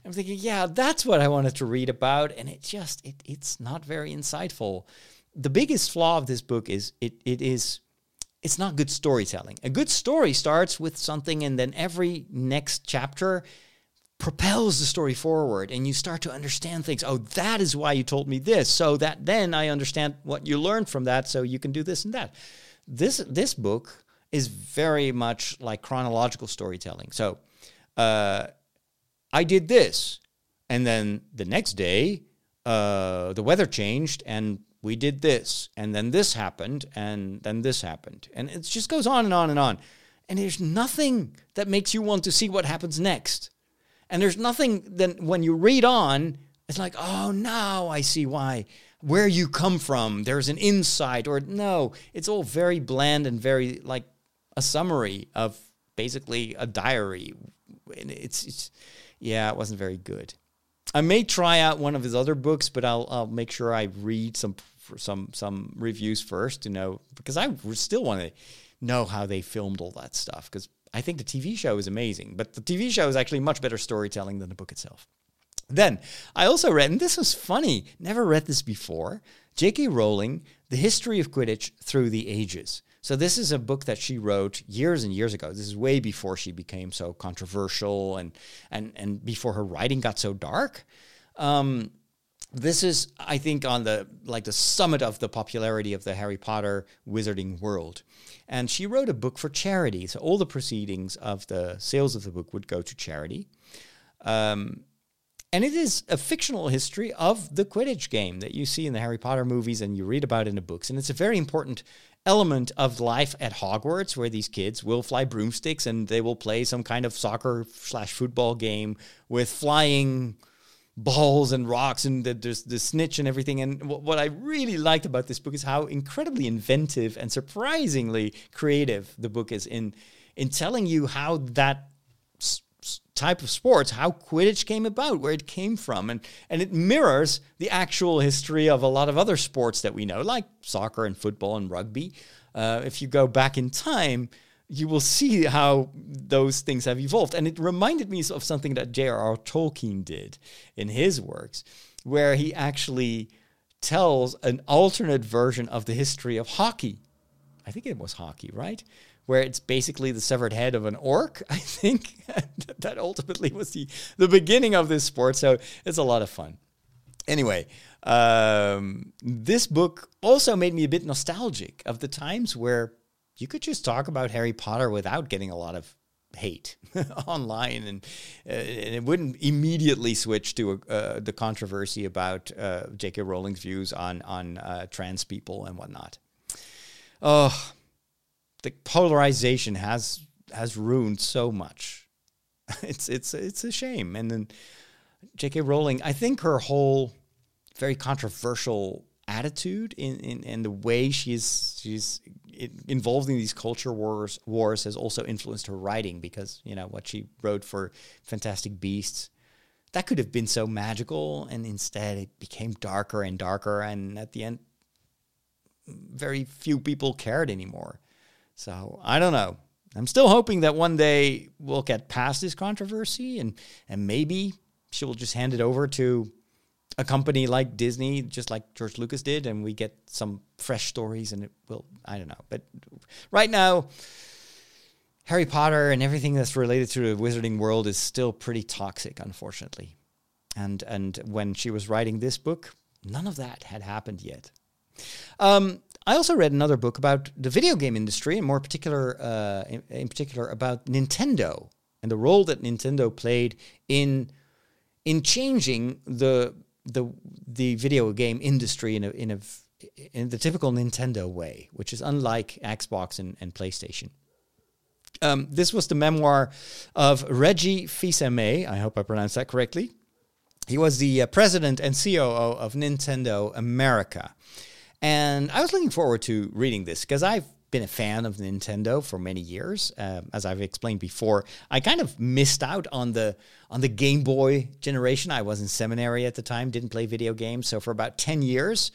I'm thinking, yeah, that's what I wanted to read about, and it just it, it's not very insightful. The biggest flaw of this book is it it is it's not good storytelling. A good story starts with something, and then every next chapter propels the story forward, and you start to understand things. Oh, that is why you told me this, so that then I understand what you learned from that, so you can do this and that. This this book is very much like chronological storytelling. So. Uh, I did this. And then the next day, uh, the weather changed and we did this. And then this happened. And then this happened. And it just goes on and on and on. And there's nothing that makes you want to see what happens next. And there's nothing that when you read on, it's like, oh, now I see why. Where you come from, there's an insight, or no, it's all very bland and very like a summary of basically a diary. It's, it's yeah, it wasn't very good. I may try out one of his other books, but I'll I'll make sure I read some some some reviews first to know because I still want to know how they filmed all that stuff because I think the TV show is amazing, but the TV show is actually much better storytelling than the book itself. Then I also read, and this was funny, never read this before. J.K. Rowling, The History of Quidditch Through the Ages. So this is a book that she wrote years and years ago. This is way before she became so controversial and and and before her writing got so dark. Um, this is, I think, on the like the summit of the popularity of the Harry Potter wizarding world. And she wrote a book for charity. So all the proceedings of the sales of the book would go to charity. Um, and it is a fictional history of the Quidditch game that you see in the Harry Potter movies and you read about in the books. And it's a very important element of life at Hogwarts where these kids will fly broomsticks and they will play some kind of soccer slash football game with flying balls and rocks and the, there's the snitch and everything. And what, what I really liked about this book is how incredibly inventive and surprisingly creative the book is in in telling you how that type of sports, how Quidditch came about, where it came from, and and it mirrors the actual history of a lot of other sports that we know, like soccer and football and rugby. Uh, if you go back in time, you will see how those things have evolved. And it reminded me of something that J.R.R. Tolkien did in his works, where he actually tells an alternate version of the history of hockey. I think it was hockey, right? Where it's basically the severed head of an orc, [laughs] I think. that ultimately was the, the beginning of this sport. So it's a lot of fun. Anyway, um, this book also made me a bit nostalgic of the times where you could just talk about Harry Potter without getting a lot of hate [laughs] online, and, uh, and it wouldn't immediately switch to uh, the controversy about uh, J.K. Rowling's views on on uh, trans people and whatnot. Oh, the polarization has has ruined so much. [laughs] It's it's it's a shame. And then J.K. Rowling, I think her whole very controversial attitude in, in, in the way she's she's involved in these culture wars wars has also influenced her writing because you know what she wrote for Fantastic Beasts that could have been so magical and instead it became darker and darker and at the end very few people cared anymore so I don't know I'm still hoping that one day we'll get past this controversy and and maybe she will just hand it over to a company like Disney, just like George Lucas did, and we get some fresh stories, and it will, I don't know. But right now, Harry Potter and everything that's related to the wizarding world is still pretty toxic, unfortunately. And and when she was writing this book, none of that had happened yet. Um, I also read another book about the video game industry, and more particular, uh, in, in particular about Nintendo and the role that Nintendo played in in changing the the the video game industry in a in a in the typical Nintendo way, which is unlike Xbox and, and PlayStation. Um, this was the memoir of Reggie Fils-Aimé. I hope I pronounced that correctly. He was the uh, president and COO of Nintendo America. And I was looking forward to reading this because I've been a fan of Nintendo for many years. Um, as I've explained before, I kind of missed out on the on the Game Boy generation. I was in seminary at the time, didn't play video games, so for about ten years,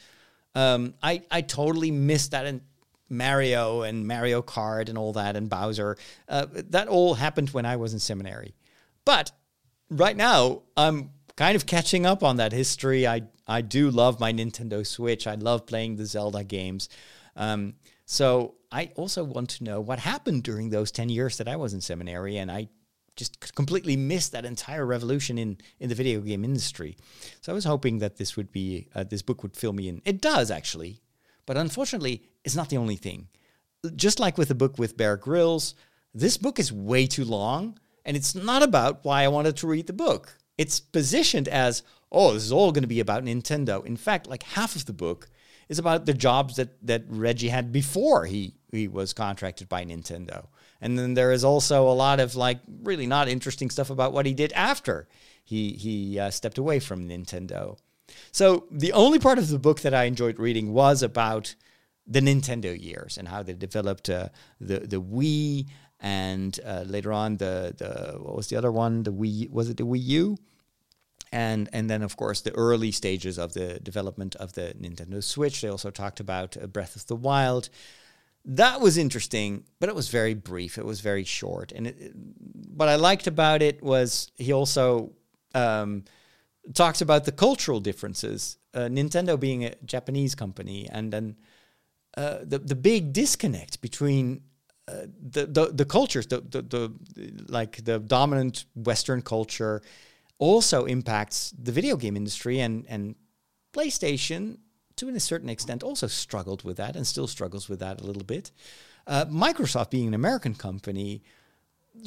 um, I I totally missed that and Mario and Mario Kart and all that and Bowser. Uh, that all happened when I was in seminary, but right now I'm kind of catching up on that history. I I do love my Nintendo Switch. I love playing the Zelda games. Um, so I also want to know what happened during those 10 years that I was in seminary and I just completely missed that entire revolution in, in the video game industry. So I was hoping that this would be, uh, this book would fill me in. It does actually, but unfortunately, it's not the only thing. Just like with the book with Bear Grylls, this book is way too long and it's not about why I wanted to read the book. It's positioned as, oh, this is all going to be about Nintendo. In fact, like half of the book is about the jobs that that Reggie had before he he was contracted by Nintendo. And then there is also a lot of like really not interesting stuff about what he did after he he uh, stepped away from Nintendo. So the only part of the book that I enjoyed reading was about the Nintendo years and how they developed uh, the the Wii and uh, later on the the what was the other one the Wii was it the Wii U and and then of course the early stages of the development of the Nintendo Switch. They also talked about uh, Breath of the Wild. That was interesting, but it was very brief. It was very short, and it, what I liked about it was he also um, talks about the cultural differences. Uh, Nintendo being a Japanese company, and then uh, the the big disconnect between uh, the, the the cultures, the, the the like the dominant Western culture also impacts the video game industry and and PlayStation, to a certain extent, also struggled with that and still struggles with that a little bit. Uh, Microsoft, being an American company,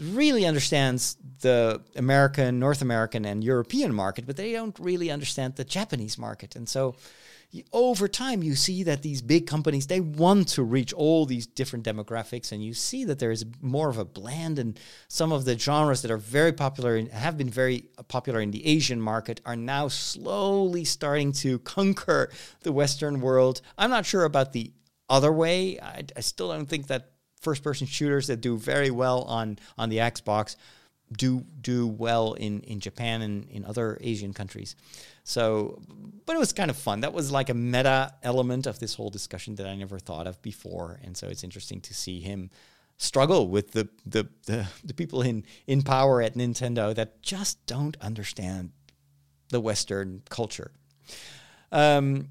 really understands the American, North American, and European market, but they don't really understand the Japanese market. And so over time, you see that these big companies, they want to reach all these different demographics, and you see that there is more of a blend, and some of the genres that are very popular and have been very uh, popular in the Asian market are now slowly starting to conquer the Western world. I'm not sure about the other way. I, I still don't think that first person shooters that do very well on on the Xbox do do well in in Japan and in other Asian countries. So, but it was kind of fun. That was like a meta element of this whole discussion that I never thought of before, and so it's interesting to see him struggle with the the the, [laughs] the people in in power at Nintendo that just don't understand the Western culture. Um,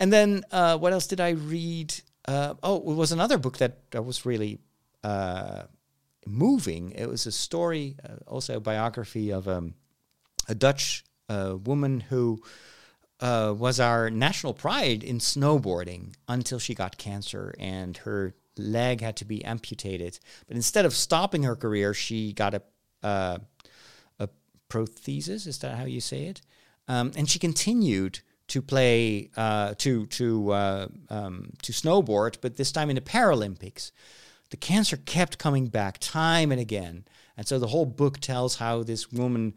and then uh, what else did I read? Uh, oh, it was another book that, that was really uh, moving. It was a story, uh, also a biography of um, a Dutch uh, woman who uh, was our national pride in snowboarding until she got cancer and her leg had to be amputated. But instead of stopping her career, she got a uh, a prothesis. Is that how you say it? Um, and she continued to play uh, to to uh, um, to snowboard, but this time in the Paralympics. The cancer kept coming back time and again, and so the whole book tells how this woman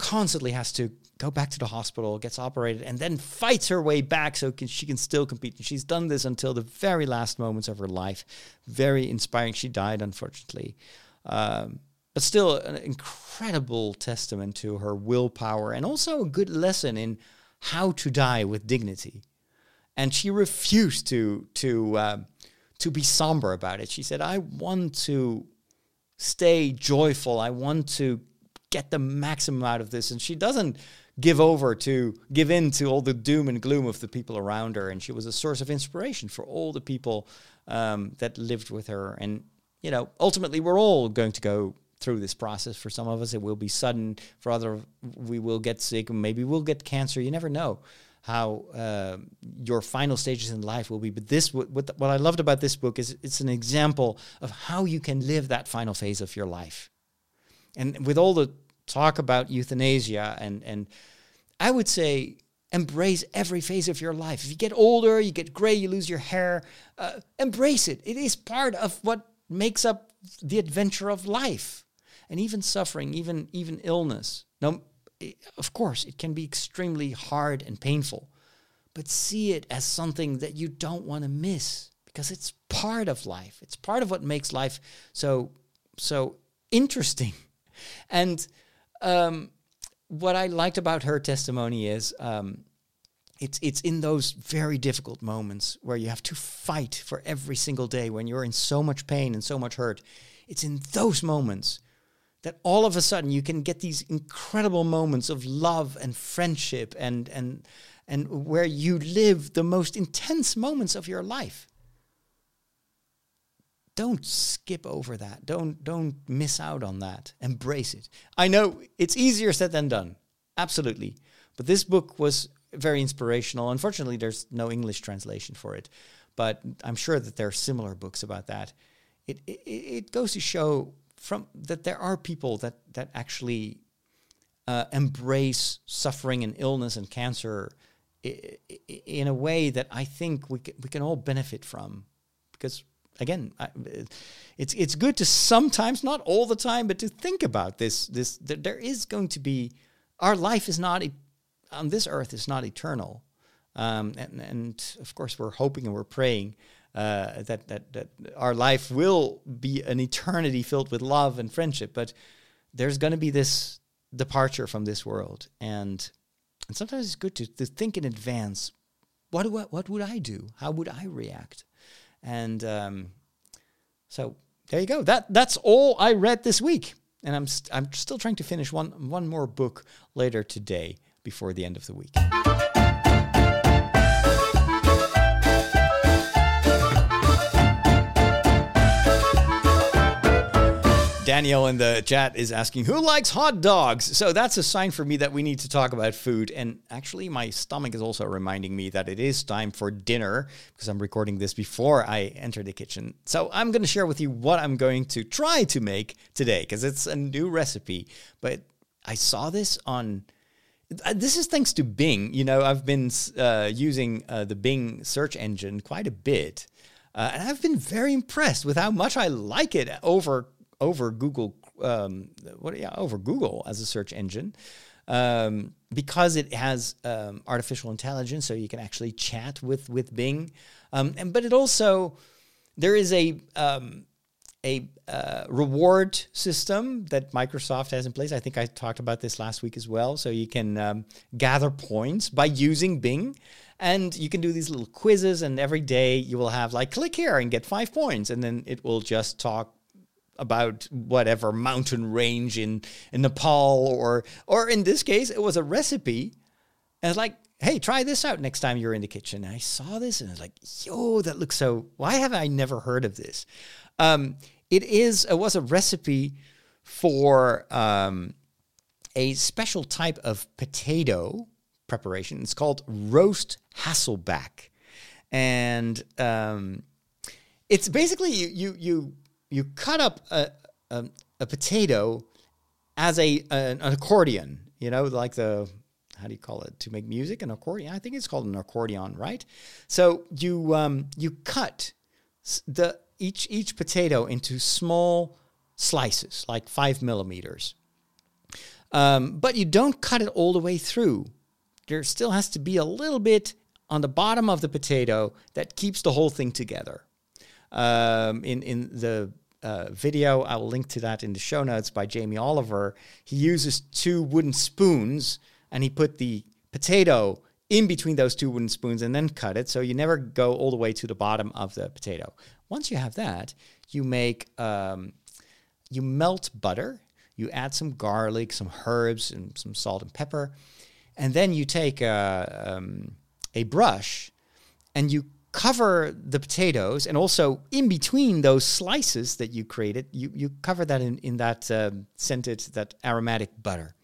constantly has to go back to the hospital, gets operated, and then fights her way back so can, she can still compete. And she's done this until the very last moments of her life. Very inspiring. She died, unfortunately. Um, but still, an incredible testament to her willpower and also a good lesson in how to die with dignity. And she refused to to um, to be somber about it. She said, "I want to stay joyful. I want to get the maximum out of this." And she doesn't give over to give in to all the doom and gloom of the people around her. And she was a source of inspiration for all the people um, that lived with her. And you know, ultimately, we're all going to go through this process. For some of us, it will be sudden. For other, we will get sick. Maybe we'll get cancer. You never know how uh, your final stages in life will be. But this, what, what, what I loved about this book is it's an example of how you can live that final phase of your life. And with all the talk about euthanasia, and and I would say embrace every phase of your life. If you get older, you get gray, you lose your hair, uh, embrace it. It is part of what makes up the adventure of life and even suffering, even even illness. Now, of course, it can be extremely hard and painful, but see it as something that you don't want to miss because it's part of life. It's part of what makes life so so interesting. And um, what I liked about her testimony is um, it's it's in those very difficult moments where you have to fight for every single day when you're in so much pain and so much hurt. It's in those moments that all of a sudden you can get these incredible moments of love and friendship and and and where you live the most intense moments of your life don't skip over that. Don't don't miss out on that. Embrace it. I know it's easier said than done. Absolutely. But this book was very inspirational. Unfortunately there's no english translation for it but i'm sure that there are similar books about that. It it, it goes to show from that there are people that that actually uh, embrace suffering and illness and cancer in a way that I think we can, we can all benefit from. Because again I, it's it's good to sometimes not all the time but to think about this this that there is going to be our life is not on this earth is not eternal. Um, and, and of course we're hoping and we're praying uh, that, that that our life will be an eternity filled with love and friendship but there's going to be this departure from this world. And and sometimes it's good to, to think in advance what do I, what would I do? How would I react and um, so there you go that that's all I read this week and I'm st- I'm still trying to finish one one more book later today before the end of the week. Daniel in the chat is asking, who likes hot dogs? So that's a sign for me that we need to talk about food. And actually, my stomach is also reminding me that it is time for dinner because I'm recording this before I enter the kitchen. So I'm going to share with you what I'm going to try to make today because it's a new recipe. But I saw this on. uh, This is thanks to Bing. You know, I've been uh, using uh, the Bing search engine quite a bit. Uh, and I've been very impressed with how much I like it over over Google. Um, what yeah, over Google as a search engine um, because it has um, artificial intelligence, so you can actually chat with with Bing. Um, and but it also there is a um, a uh, reward system that Microsoft has in place. I think I talked about this last week as well. So you can um, gather points by using Bing. And you can do these little quizzes, and every day you will have like click here and get five points, and then it will just talk about whatever mountain range in, in Nepal, or or in this case, it was a recipe, and it's like, hey, try this out next time you're in the kitchen. And I saw this, and I was like, yo, that looks so. Why have I never heard of this? Um, it is it was a recipe for um, a special type of potato preparation. It's called roast Hasselback, and um, it's basically you you you you cut up a a, a potato as a an, an accordion. You know, like the how do you call it to make music? An accordion. I think it's called an accordion, right? So you um, you cut the each each potato into small slices, like five millimeters. Um, but you don't cut it all the way through. There still has to be a little bit on the bottom of the potato that keeps the whole thing together. Um, in in the uh, video, I will link to that in the show notes by Jamie Oliver. He uses two wooden spoons and he put the potato in between those two wooden spoons and then cut it. So you never go all the way to the bottom of the potato. Once you have that, you make um, you melt butter. You add some garlic, some herbs, and some salt and pepper, and then you take a, um, a brush and you cover the potatoes and also in between those slices that you created you, you cover that in, in that um, scented that aromatic butter.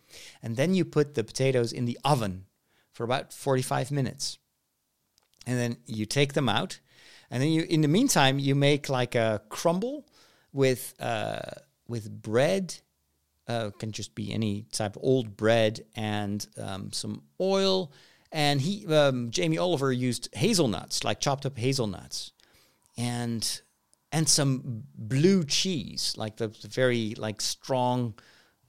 And then you put the potatoes in the oven for about 45 minutes. And then you take them out. And then you in the meantime you make like a crumble with uh, with bread. Uh, can just be any type of old bread and um, some oil and he um, Jamie Oliver used hazelnuts, like chopped up hazelnuts, and and some blue cheese, like the, the very like strong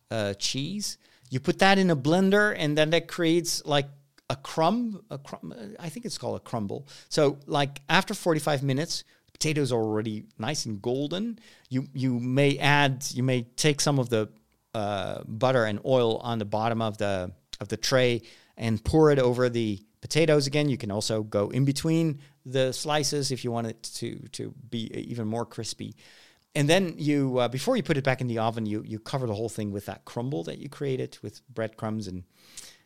uh, cheese. You put that in a blender, and then that creates like a crumb. A crumb. I think it's called a crumble. So like after forty five minutes, potatoes are already nice and golden. You you may add you may take some of the uh, butter and oil on the bottom of the of the tray and pour it over the potatoes again. You can also go in between the slices if you want it to to be even more crispy. And then you uh, before you put it back in the oven, you you cover the whole thing with that crumble that you created with breadcrumbs and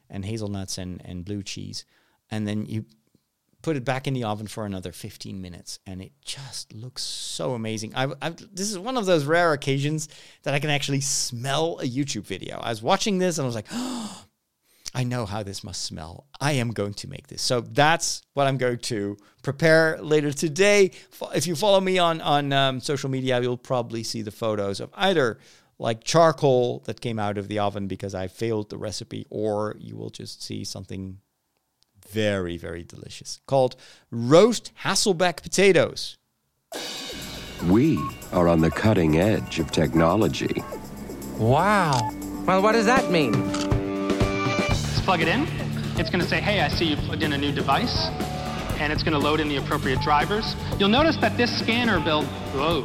and hazelnuts and and blue cheese, and then you put it back in the oven for another 15 minutes and it just looks so amazing I, I, this is one of those rare occasions that i can actually smell a youtube video i was watching this and i was like [gasps] oh, I know how this must smell. I am going to make this. So that's what I'm going to prepare later today. If you follow me on on um, social media, you'll probably see the photos of either like charcoal that came out of the oven because I failed the recipe, or you will just see something very very delicious called roast Hasselback potatoes.
We are on the cutting edge of technology.
Wow. Well, what does that mean?
Let's plug it in. It's going to say, hey, I see you plugged in a new device. And it's going to load in the appropriate drivers. You'll notice that this scanner built, whoa.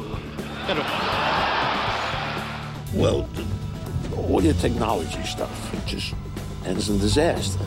Well, all your technology stuff just ends in disaster.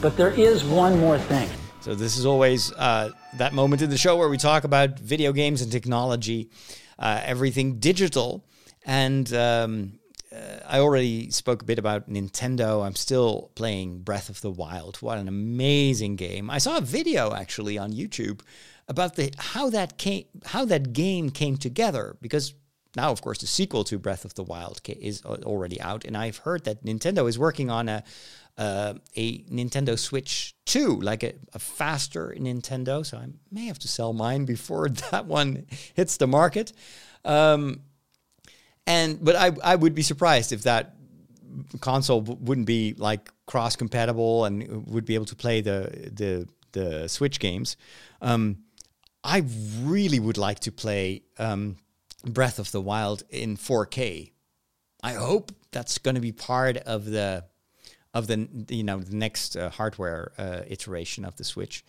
But there is one more thing.
So this is always uh, that moment in the show where we talk about video games and technology, uh, everything digital. And um, uh, I already spoke a bit about Nintendo. I'm still playing Breath of the Wild. What an amazing game! I saw a video actually on YouTube about the how that came how that game came together because now, of course, the sequel to Breath of the Wild is already out, and I've heard that Nintendo is working on a uh, a Nintendo Switch 2, like a, a, faster Nintendo. So I may have to sell mine before [laughs] that one hits the market. Um, and but I I would be surprised if that console wouldn't be like cross compatible and would be able to play the the the Switch games. Um, I really would like to play um, Breath of the Wild in 4K. I hope that's going to be part of the of the you know the next uh, hardware uh, iteration of the Switch.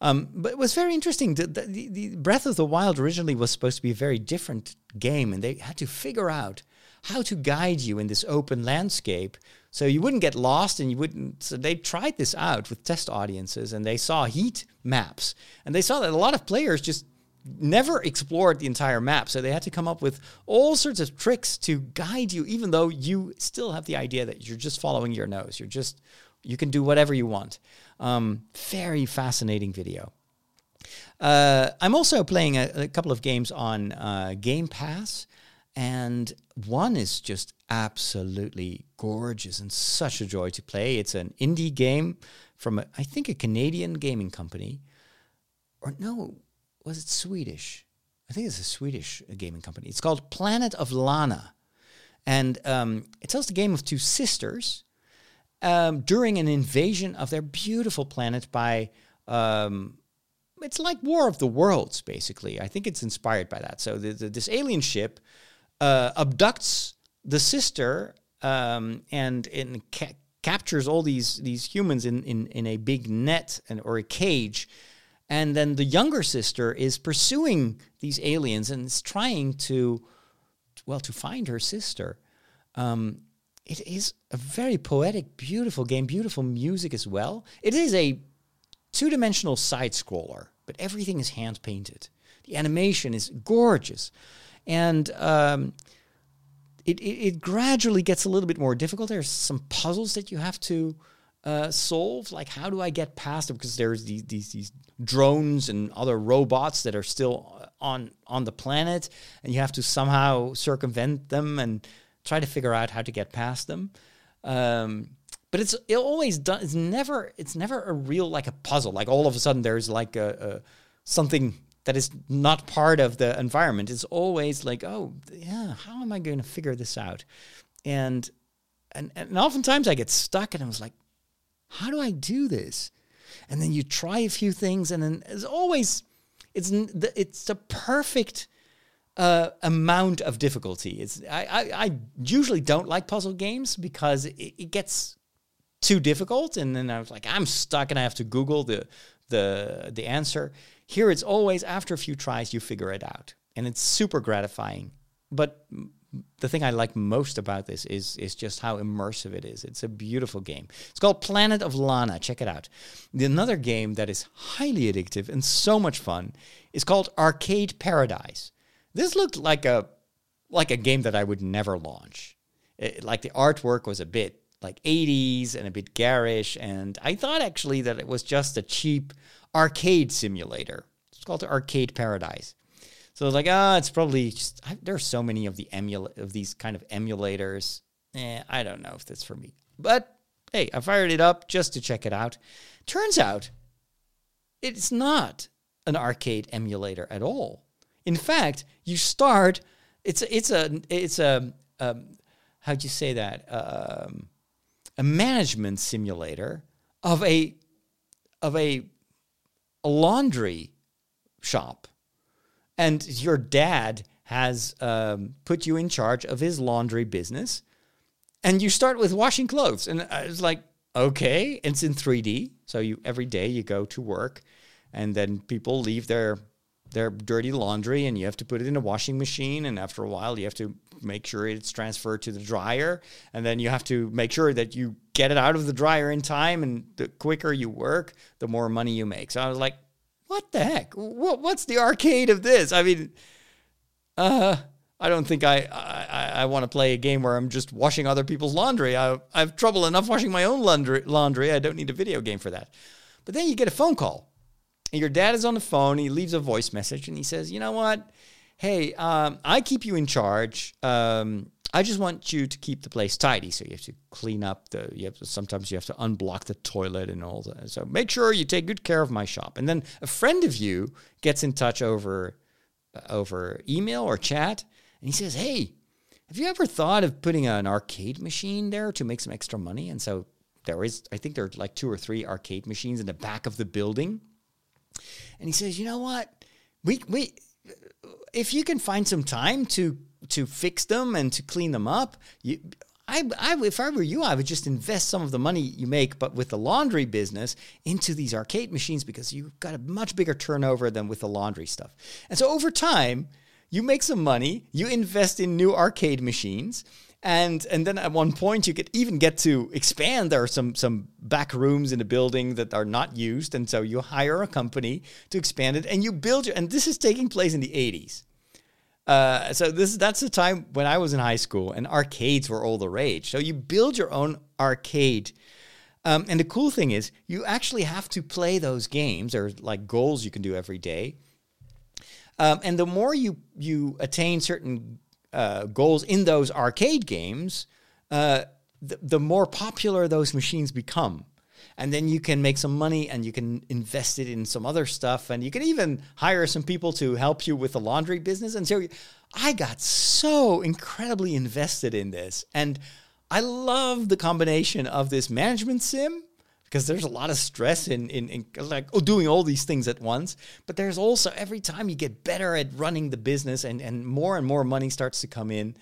Um, but it was very interesting. The, the, the, Breath of the Wild originally was supposed to be a very different game, and they had to figure out how to guide you in this open landscape so you wouldn't get lost and you wouldn't. So they tried this out with test audiences, and they saw heat maps, and they saw that a lot of players just never explored the entire map. So they had to come up with all sorts of tricks to guide you, even though you still have the idea that you're just following your nose. You're just, you can do whatever you want. Um, very fascinating video. Uh, I'm also playing a, a, couple of games on uh, Game Pass, and one is just absolutely gorgeous and such a joy to play. It's an indie game from, a, I think, a Canadian gaming company. Or no, was it Swedish? I think it's a Swedish gaming company. It's called Planet of Lana. And um, it tells the game of two sisters um, during an invasion of their beautiful planet by. Um, it's like War of the Worlds, basically. I think it's inspired by that. So the, the, this alien ship uh, abducts the sister um, and, and ca- captures all these these humans in, in, in a big net and, or a cage and then the younger sister is pursuing these aliens and is trying to, well, to find her sister. Um, it is a very poetic, beautiful game, beautiful music as well. It is a two dimensional side scroller, but everything is hand painted. The animation is gorgeous. And um, it, it, it, gradually gets a little bit more difficult. There's some puzzles that you have to uh, solve. Like, how do I get past them? Because there's these, these, these drones and other robots that are still on on the planet, and you have to somehow circumvent them and try to figure out how to get past them. Um, but it's it always done. It's never it's never a real like a puzzle. Like all of a sudden there's like a, a something that is not part of the environment. It's always like, oh yeah, how am I going to figure this out? And and and oftentimes I get stuck, and I was like, how do I do this? and then you try a few things, and then as always, it's it's the perfect uh, amount of difficulty. It's I, I, I usually don't like puzzle games because it, it, gets too difficult, and then I was like, I'm stuck, and I have to Google the the the answer. Here, it's always after a few tries you figure it out, and it's super gratifying. But the thing I like most about this is is just how immersive it is. It's a beautiful game. It's called Planet of Lana. Check it out. Another game that is highly addictive and so much fun is called Arcade Paradise. This looked like a like a game that I would never launch. It, like the artwork was a bit like 80s and a bit garish, and I thought actually that it was just a cheap arcade simulator. It's called Arcade Paradise. So like, ah, oh, it's probably just I, there are so many of the emula- of these kind of emulators. Eh, I don't know if that's for me. But hey, I fired it up just to check it out. Turns out it's not an arcade emulator at all. In fact, you start. It's it's a it's a um, how'd you say that um, a management simulator of a of a, a laundry shop and your dad has um, put you in charge of his laundry business, and you start with washing clothes. And I was like, okay, it's in 3D. So you every day you go to work, and then people leave their their dirty laundry, and you have to put it in a washing machine. And after a while, you have to make sure it's transferred to the dryer, and then you have to make sure that you get it out of the dryer in time. And the quicker you work, the more money you make. So I was like, what the heck? What, what's the arcade of this? I mean, uh, I don't think I I, I want to play a game where I'm just washing other people's laundry. I, I have trouble enough washing my own laundry. Laundry. I don't need a video game for that. But then you get a phone call, and your dad is on the phone. He leaves a voice message, and he says, "You know what? hey, um, I keep you in charge. Um, I just want you to keep the place tidy. So you have to clean up the. You have to, sometimes you have to unblock the toilet and all that. So make sure you take good care of my shop. And then a friend of you gets in touch over over email or chat, and he says, "Hey, have you ever thought of putting an arcade machine there to make some extra money?" And so there is, I think there are like two or three arcade machines in the back of the building. And he says, "You know what? We we if you can find some time to to fix them and to clean them up, you, I, I, if I were you, I would just invest some of the money you make, but with the laundry business, into these arcade machines because you've got a much bigger turnover than with the laundry stuff. And so over time, you make some money, you invest in new arcade machines, and and then at one point you could even get to expand. There are some some back rooms in the building that are not used, and so you hire a company to expand it, and you build. Your, and this is taking place in the 80s. Uh, so this that's the time when I was in high school and arcades were all the rage. So you build your own arcade. Um, and the cool thing is, you actually have to play those games. There are like goals you can do every day. Um, and the more you you attain certain uh, goals in those arcade games, uh, the, the more popular those machines become and then you can make some money and you can invest it in some other stuff. And you can even hire some people to help you with the laundry business. And so i got so incredibly invested in this. And i love the combination of this management sim because there's a lot of stress in, in, in like oh, doing all these things at once. But there's also every time you get better at running the business and, and more and more money starts to come in.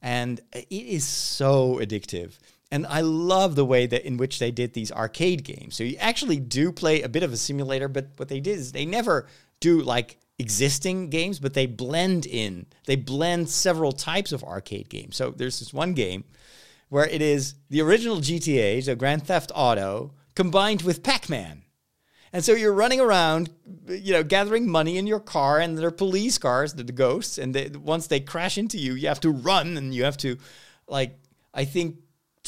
And it is so addictive and I love the way that in which they did these arcade games. So you actually do play a bit of a simulator, but what they did is they never do like existing games, but they blend in. They blend several types of arcade games. So there's this one game where it is the original GTA, so Grand Theft Auto, combined with Pac-Man. And so you're running around, you know, gathering money in your car, and there are police cars, the, ghosts, and they, once they crash into you, you have to run, and you have to, like, I think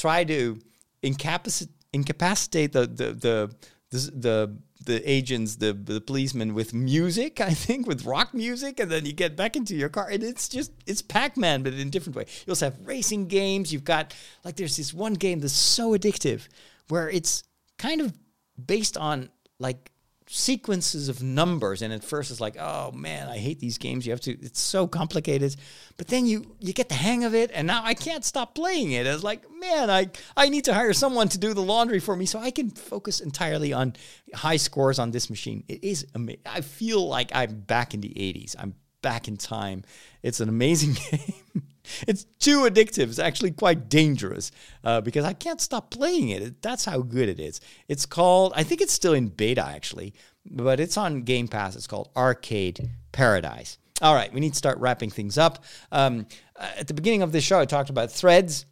try to incapacitate incapacitate the the the the, the, the agents, the the policemen with music, I think, with rock music, and then you get back into your car, and it's just it's Pac-Man, but in a different way. You also have racing games. You've got like there's this one game that's so addictive, where it's kind of based on like sequences of numbers and at first it's like oh man i hate these games. You have to it's so complicated. But then you you get the hang of it and now i can't stop playing it. It's like man i i need to hire someone to do the laundry for me so i can focus entirely on high scores on this machine. It is amazing i feel like i'm back in the 80s i'm back in time it's an amazing [laughs] game it's too addictive. It's actually quite dangerous uh, because I can't stop playing it. That's how good it is. It's called, I think it's still in beta actually, but it's on Game Pass. It's called Arcade Paradise. All right, we need to start wrapping things up. Um, uh, at the beginning of this show, I talked about threads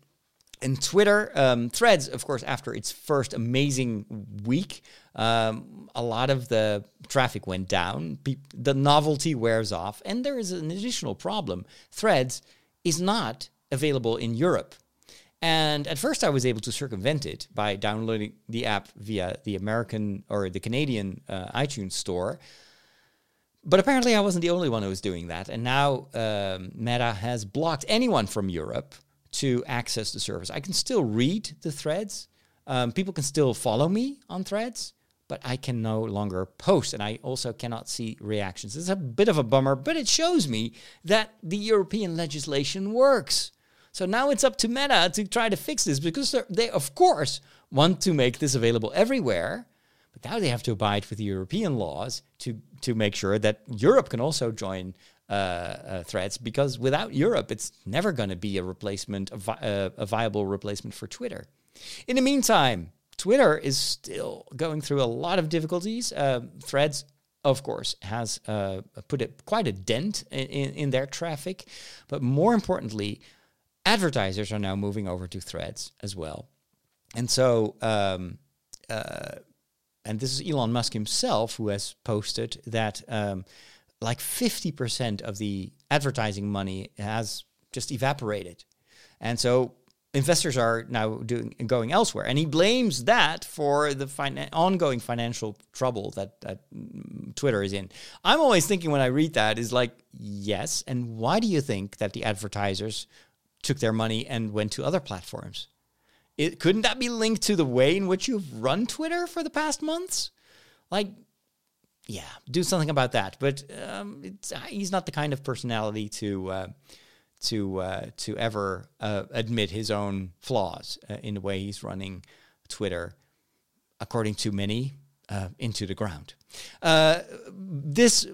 and Twitter. Um, threads, of course, after its first amazing week, um, a lot of the traffic went down. Pe- the novelty wears off, and there is an additional problem. Threads is not available in Europe. And at first, I was able to circumvent it by downloading the app via the American or the Canadian uh, iTunes store. But apparently, I wasn't the only one who was doing that. And now um, Meta has blocked anyone from Europe to access the service. I can still read the threads. Um, people can still follow me on threads, but I can no longer post. And I also cannot see reactions. It's a bit of a bummer, but it shows me that the European legislation works. So now it's up to Meta to try to fix this because they, of course, want to make this available everywhere. But now they have to abide with the European laws to, to make sure that Europe can also join uh, uh, threads because without Europe, it's never going to be a replacement, a, vi- uh, a viable replacement for Twitter. In the meantime, Twitter is still going through a lot of difficulties. Uh, Threads, of course, has uh, put it quite a dent in, in, in, their traffic, but more importantly, advertisers are now moving over to Threads as well. And so, um, uh, and this is Elon Musk himself who has posted that um, like 50% of the advertising money has just evaporated. And so investors are now doing going elsewhere, and he blames that for the fina- ongoing financial trouble that that Twitter is in. I'm always thinking when I read that is like, yes, and why do you think that the advertisers took their money and went to other platforms? It, couldn't that be linked to the way in which you've run Twitter for the past months? Like, yeah, do something about that. But um, he's not the kind of personality to. Uh, to uh, to ever uh, admit his own flaws uh, in the way he's running Twitter, according to many, uh, into the ground. Uh, this,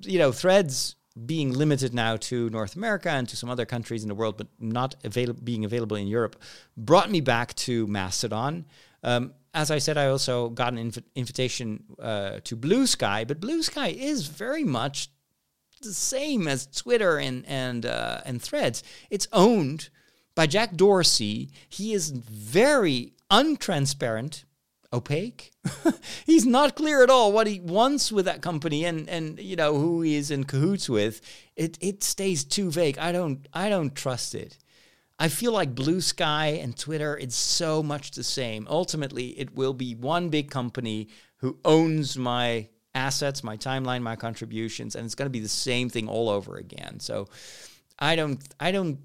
you know, threads being limited now to North America and to some other countries in the world, but not avail- being available in Europe, brought me back to Mastodon. Um, as I said, I also got an inv- invitation uh, to Bluesky, but Bluesky is very much the same as Twitter and and uh, and Threads. It's owned by Jack Dorsey. He is very untransparent, opaque. [laughs] He's not clear at all what he wants with that company and and you know who he is in cahoots with. It it stays too vague. I don't I don't trust it. I feel like Bluesky and Twitter, it's so much the same. Ultimately, it will be one big company who owns my assets, my timeline, my contributions, and it's going to be the same thing all over again. So I don't, I don't,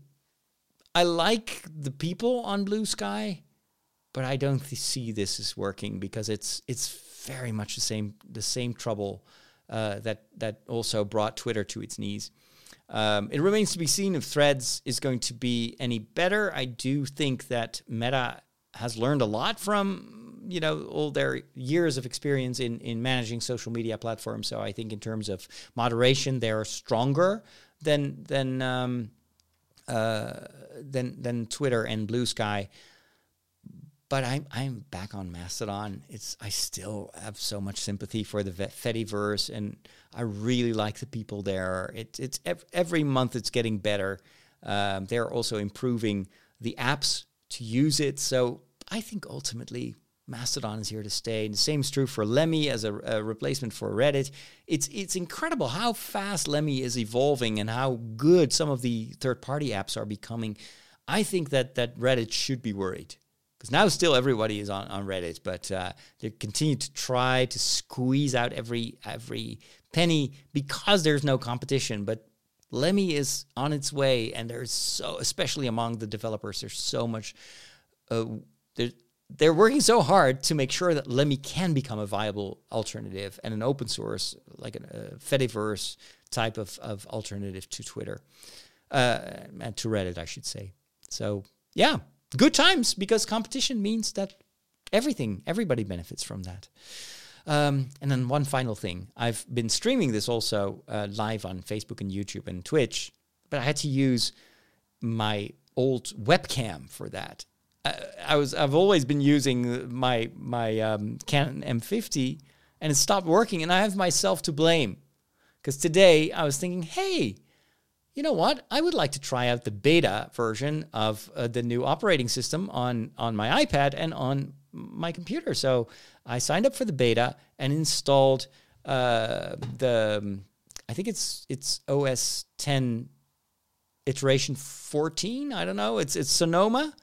I like the people on Bluesky, but I don't see this as working because it's it's very much the same the same trouble uh, that that also brought Twitter to its knees. Um, it remains to be seen if Threads is going to be any better. I do think that Meta has learned a lot from you know all their years of experience in in managing social media platforms. So I think in terms of moderation, they're stronger than than um, uh, than than Twitter and Bluesky. But I'm I'm back on Mastodon. It's I still have so much sympathy for the Fediverse, and I really like the people there. It, it's every month it's getting better. Um, they're also improving the apps to use it. So I think ultimately Mastodon is here to stay. And the same is true for Lemmy as a, a, replacement for Reddit. It's it's incredible how fast Lemmy is evolving and how good some of the third-party apps are becoming. I think that that Reddit should be worried because now still everybody is on, on Reddit, but uh, they continue to try to squeeze out every every penny because there's no competition. But Lemmy is on its way, and there's so especially among the developers, there's so much. Uh, there, they're working so hard to make sure that Lemmy can become a viable alternative and an open source, like a, a Fediverse type of, of alternative to Twitter uh, and to Reddit, I should say. So, yeah, good times because competition means that everything, everybody benefits from that. Um, and then one final thing. I've been streaming this also uh, live on Facebook and YouTube and Twitch, but I had to use my old webcam for that. I, was I've always been using my my um, Canon M50 and it stopped working and I have myself to blame. Because today I was thinking hey you know what? I would like to try out the beta version of uh, the new operating system on on my iPad and on my computer so I signed up for the beta and installed uh, the I think it's it's OS 10 iteration 14 I don't know it's it's Sonoma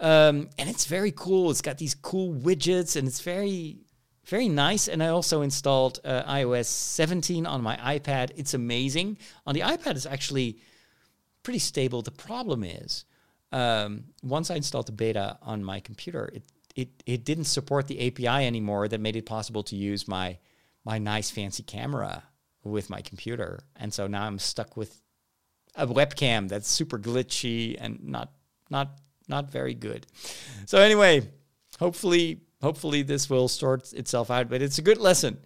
um, and it's very cool. It's got these cool widgets and it's very, very nice. And I also installed uh, iOS 17 on my iPad. It's amazing. On the iPad, it's actually pretty stable. The problem is, um, once I installed the beta on my computer, it, it, it didn't support the API anymore that made it possible to use my, my nice fancy camera with my computer. And so now I'm stuck with a webcam that's super glitchy and not not not very good. So anyway, hopefully, hopefully this will sort itself out. But it's a good lesson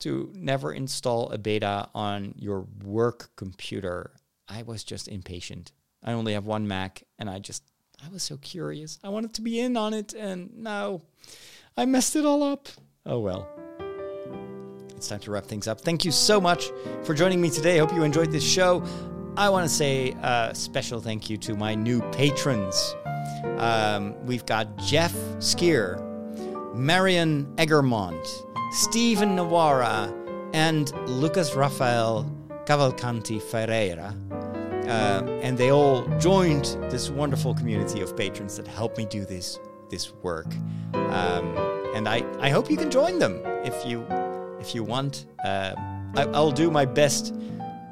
to never install a beta on your work computer. I was just impatient. I only have one Mac, and I just I was so curious. I wanted to be in on it, and now I messed it all up. Oh well. It's time to wrap things up. Thank you so much for joining me today. I hope you enjoyed this show. I want to say a special thank you to my new patrons. Um, we've got Jeff Skier, Marion Egermont, Stephen Nawara, and Lucas Rafael Cavalcanti Ferreira. Uh, and they all joined this wonderful community of patrons that help me do this this work. Um, and I, I hope you can join them if you if you want. Uh, I, I'll do my best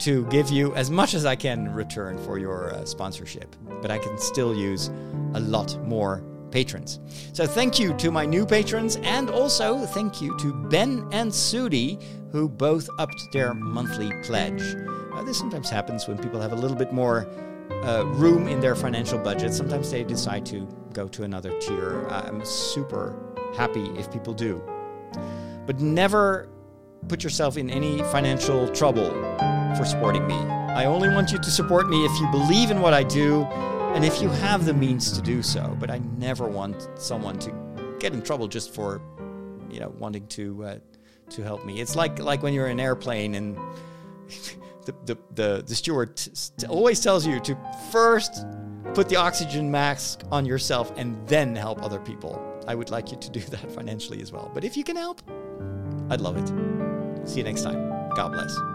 to give you as much as I can in return for your uh, sponsorship, but I can still use a lot more patrons. So thank you to my new patrons, and also thank you to Ben and Sudi, who both upped their monthly pledge. Uh, this sometimes happens when people have a little bit more uh, room in their financial budget. Sometimes they decide to go to another tier. I'm super happy if people do. But never put yourself in any financial trouble for supporting me. I only want you to support me if you believe in what I do and if you have the means to do so. But I never want someone to get in trouble just for, you know, wanting to uh, to help me. It's like like when you're in an airplane and [laughs] the the the, the steward t- always tells you to first put the oxygen mask on yourself and then help other people. I would like you to do [laughs] that financially as well. But if you can help, I'd love it. See you next time. God bless.